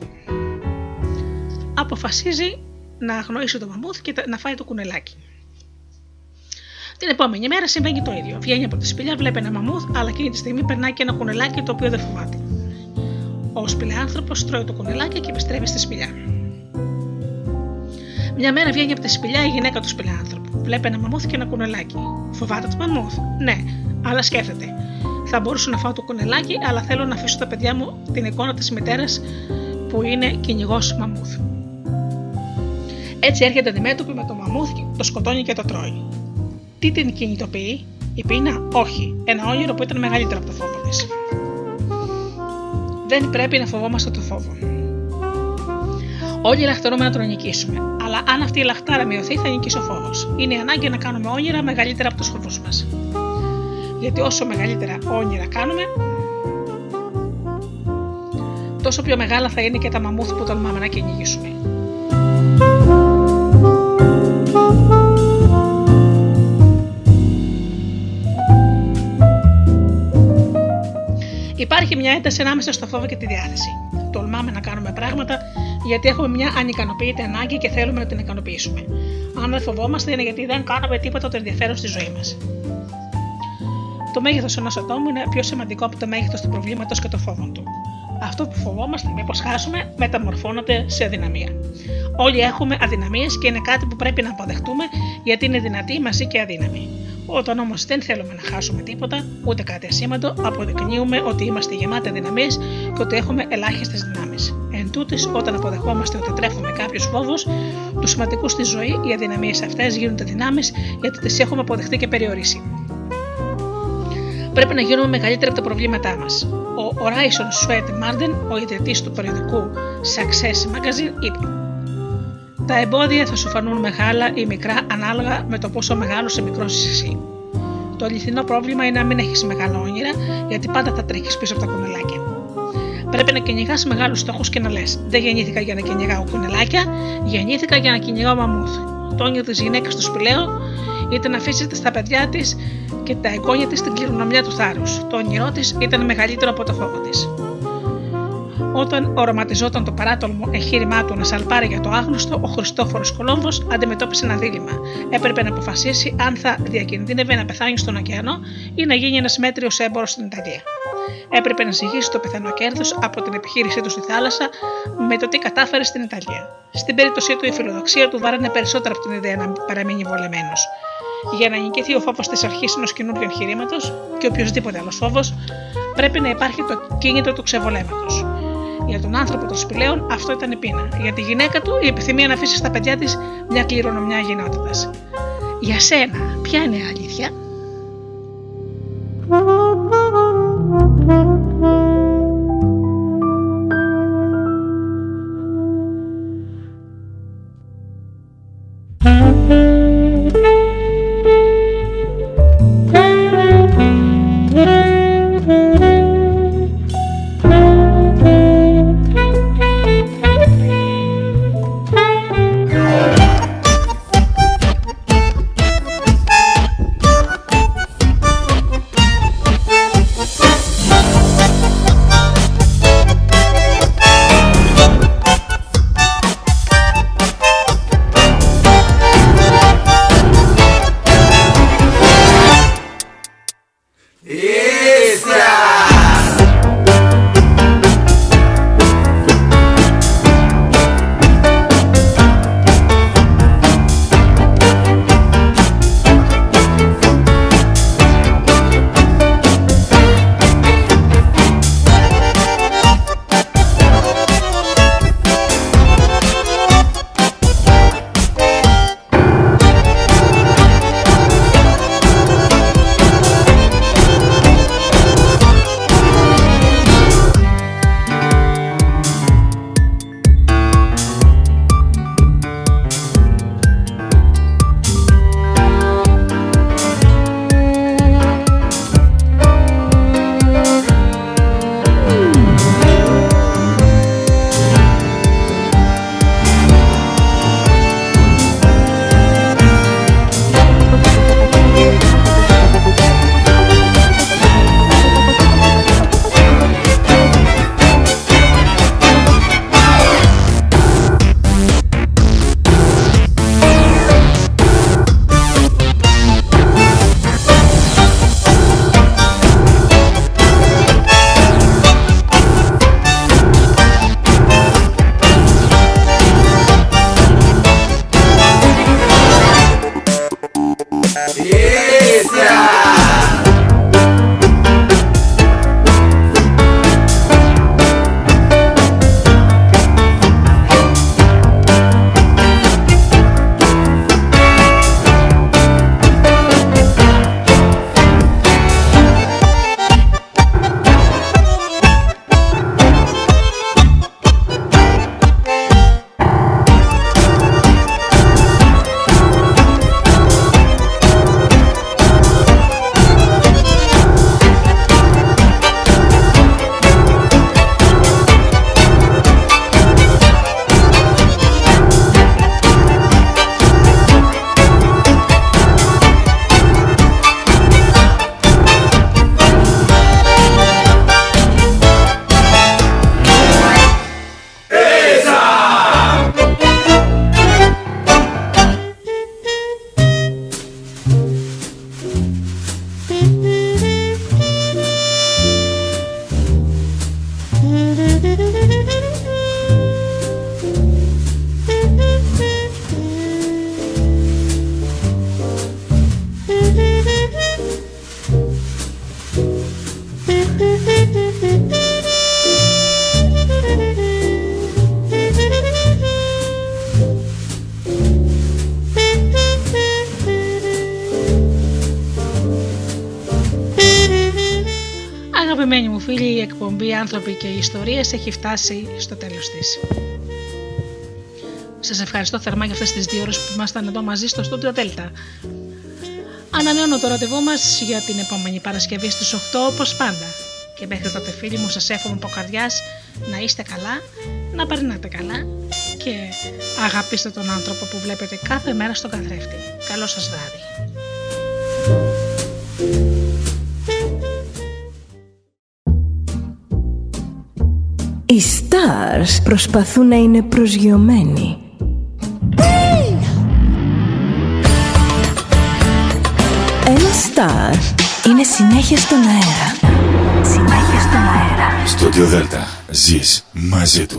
Αποφασίζει να αγνοήσει το μαμούθ και να φάει το κουνελάκι. Την επόμενη μέρα συμβαίνει το ίδιο. Βγαίνει από τη σπηλιά, βλέπει ένα μαμούθ, αλλά εκείνη τη στιγμή περνάει και ένα κουνελάκι το οποίο δεν φοβάται. Ο σπηλεάνθρωπο τρώει το κουνελάκι και επιστρέφει στη σπηλιά. Μια μέρα βγαίνει από τη σπηλιά η γυναίκα του σπηλεάνθρωπου. Βλέπει ένα μαμούθ και ένα κουνελάκι. Φοβάται το μαμούθ; Ναι, αλλά σκέφτεται. Θα μπορούσα να φάω το κουνελάκι, αλλά θέλω να αφήσω τα παιδιά μου την εικόνα της μητέρας που είναι κυνηγός μαμούθ. Έτσι έρχεται αντιμέτωπη με το μαμούθ, το σκοτώνει και το τρώει. Τι την κινητοποιεί, η πείνα, όχι, ένα όνειρο που ήταν μεγαλύτερο από το φόβο της. Δεν πρέπει να φοβόμαστε το φόβο. Όλοι λαχταρούμε να τον νικήσουμε, αλλά αν αυτή η λαχτάρα μειωθεί, θα νικήσει ο φόβος. Είναι η ανάγκη να κάνουμε όνειρα μεγαλύτερα από τους φόβους μας. Γιατί όσο μεγαλύτερα όνειρα κάνουμε, τόσο πιο μεγάλα θα είναι και τα μαμούθ που τολμάμε να κυνηγήσουμε. Υπάρχει μια ένταση ανάμεσα στο φόβο και τη διάθεση. Τολμάμε να κάνουμε πράγματα γιατί έχουμε μια ανικανοποιητή ανάγκη και θέλουμε να την ικανοποιήσουμε. Αν δεν φοβόμαστε είναι γιατί δεν κάνουμε τίποτα το ενδιαφέρον στη ζωή μας. Το μέγεθος ενός ατόμου είναι πιο σημαντικό από το μέγεθος του προβλήματος και των φόβων του. Αυτό που φοβόμαστε, μήπως χάσουμε, μεταμορφώνεται σε αδυναμία. Όλοι έχουμε αδυναμίες και είναι κάτι που πρέπει να αποδεχτούμε γιατί είναι δυνατοί μαζί και αδύναμοι. Όταν όμως δεν θέλουμε να χάσουμε τίποτα, ούτε κάτι ασήμαντο, αποδεικνύουμε ότι είμαστε γεμάτοι αδυναμίες και ότι έχουμε ελάχιστες δυνάμεις. Εν τούτης, όταν αποδεχόμαστε ότι τρέφουμε κάποιους φόβους, τους σημαντικούς στη ζωή, οι αδυναμίες αυτές γίνονται δυνάμεις γιατί τις έχουμε αποδεχτεί και περιορίσει. Πρέπει να γίνουμε μεγαλύτεροι από τα προβλήματά μας. Ο Horizon Sweat Martin, ο ιδρυτής του περιοδικού Success Magazine, είπε: τα εμπόδια θα σου φανούν μεγάλα ή μικρά ανάλογα με το πόσο μεγάλος ή μικρός είσαι εσύ. Το αληθινό πρόβλημα είναι να μην έχεις μεγάλα όνειρα, γιατί πάντα θα τρέχεις πίσω από τα κουνελάκια. Πρέπει να κυνηγάς μεγάλους στόχους και να λες: Δεν γεννήθηκα για να κυνηγάω κουνελάκια, γεννήθηκα για να κυνηγάω μαμούθ. Το όνειρο της γυναίκας του σπηλαίου ήταν να αφήσει στα παιδιά της και τα εγγόνια της στην κληρονομιά τους θάρρους. Το όνειρό της ήταν μεγαλύτερο από το φόβο της. Όταν οραματιζόταν το παράτολμο εγχείρημά του να σαλπάρει για το άγνωστο, ο Χριστόφορος Κολόμβος αντιμετώπισε ένα δίλημα. Έπρεπε να αποφασίσει αν θα διακινδύνευε να πεθάνει στον ωκεανό ή να γίνει ένας μέτριος έμπορο στην Ιταλία. Έπρεπε να ζυγίσει το πιθανό κέρδος από την επιχείρησή του στη θάλασσα με το τι κατάφερε στην Ιταλία. Στην περίπτωσή του, η φιλοδοξία του βάρανε περισσότερο από την ιδέα να παραμείνει βολεμένος. Για να νικηθεί ο φόβο της αρχής ενός καινούργιου εγχειρήματος και οποιοδήποτε άλλος φόβος, πρέπει να υπάρχει το κίνητρο του ξεβολέματος. Για τον άνθρωπο των σπηλαίων αυτό ήταν η πείνα. Για τη γυναίκα του η επιθυμία να αφήσει στα παιδιά της μια κληρονομιά γενναιότητα. Για σένα, ποια είναι η αλήθεια; Άνθρωποι και οι ιστορίες έχει φτάσει στο τέλος της. Σας ευχαριστώ θερμά για αυτές τις δύο ώρες που ήμασταν εδώ μαζί στο στούντιο Δέλτα. Ανανεώνω το ραντεβού μας για την επόμενη Παρασκευή στις 8 όπως πάντα. Και μέχρι τότε φίλοι μου σας εύχομαι από καρδιάς να είστε καλά, να περνάτε καλά και αγαπήστε τον άνθρωπο που βλέπετε κάθε μέρα στον καθρέφτη. Καλό σας βράδυ. Stars προσπαθούν να είναι προσγειωμένοι. Ένα star είναι συνέχεια στον αέρα. Συνέχεια στον αέρα. Στο Δέλτα ζεις μαζί του.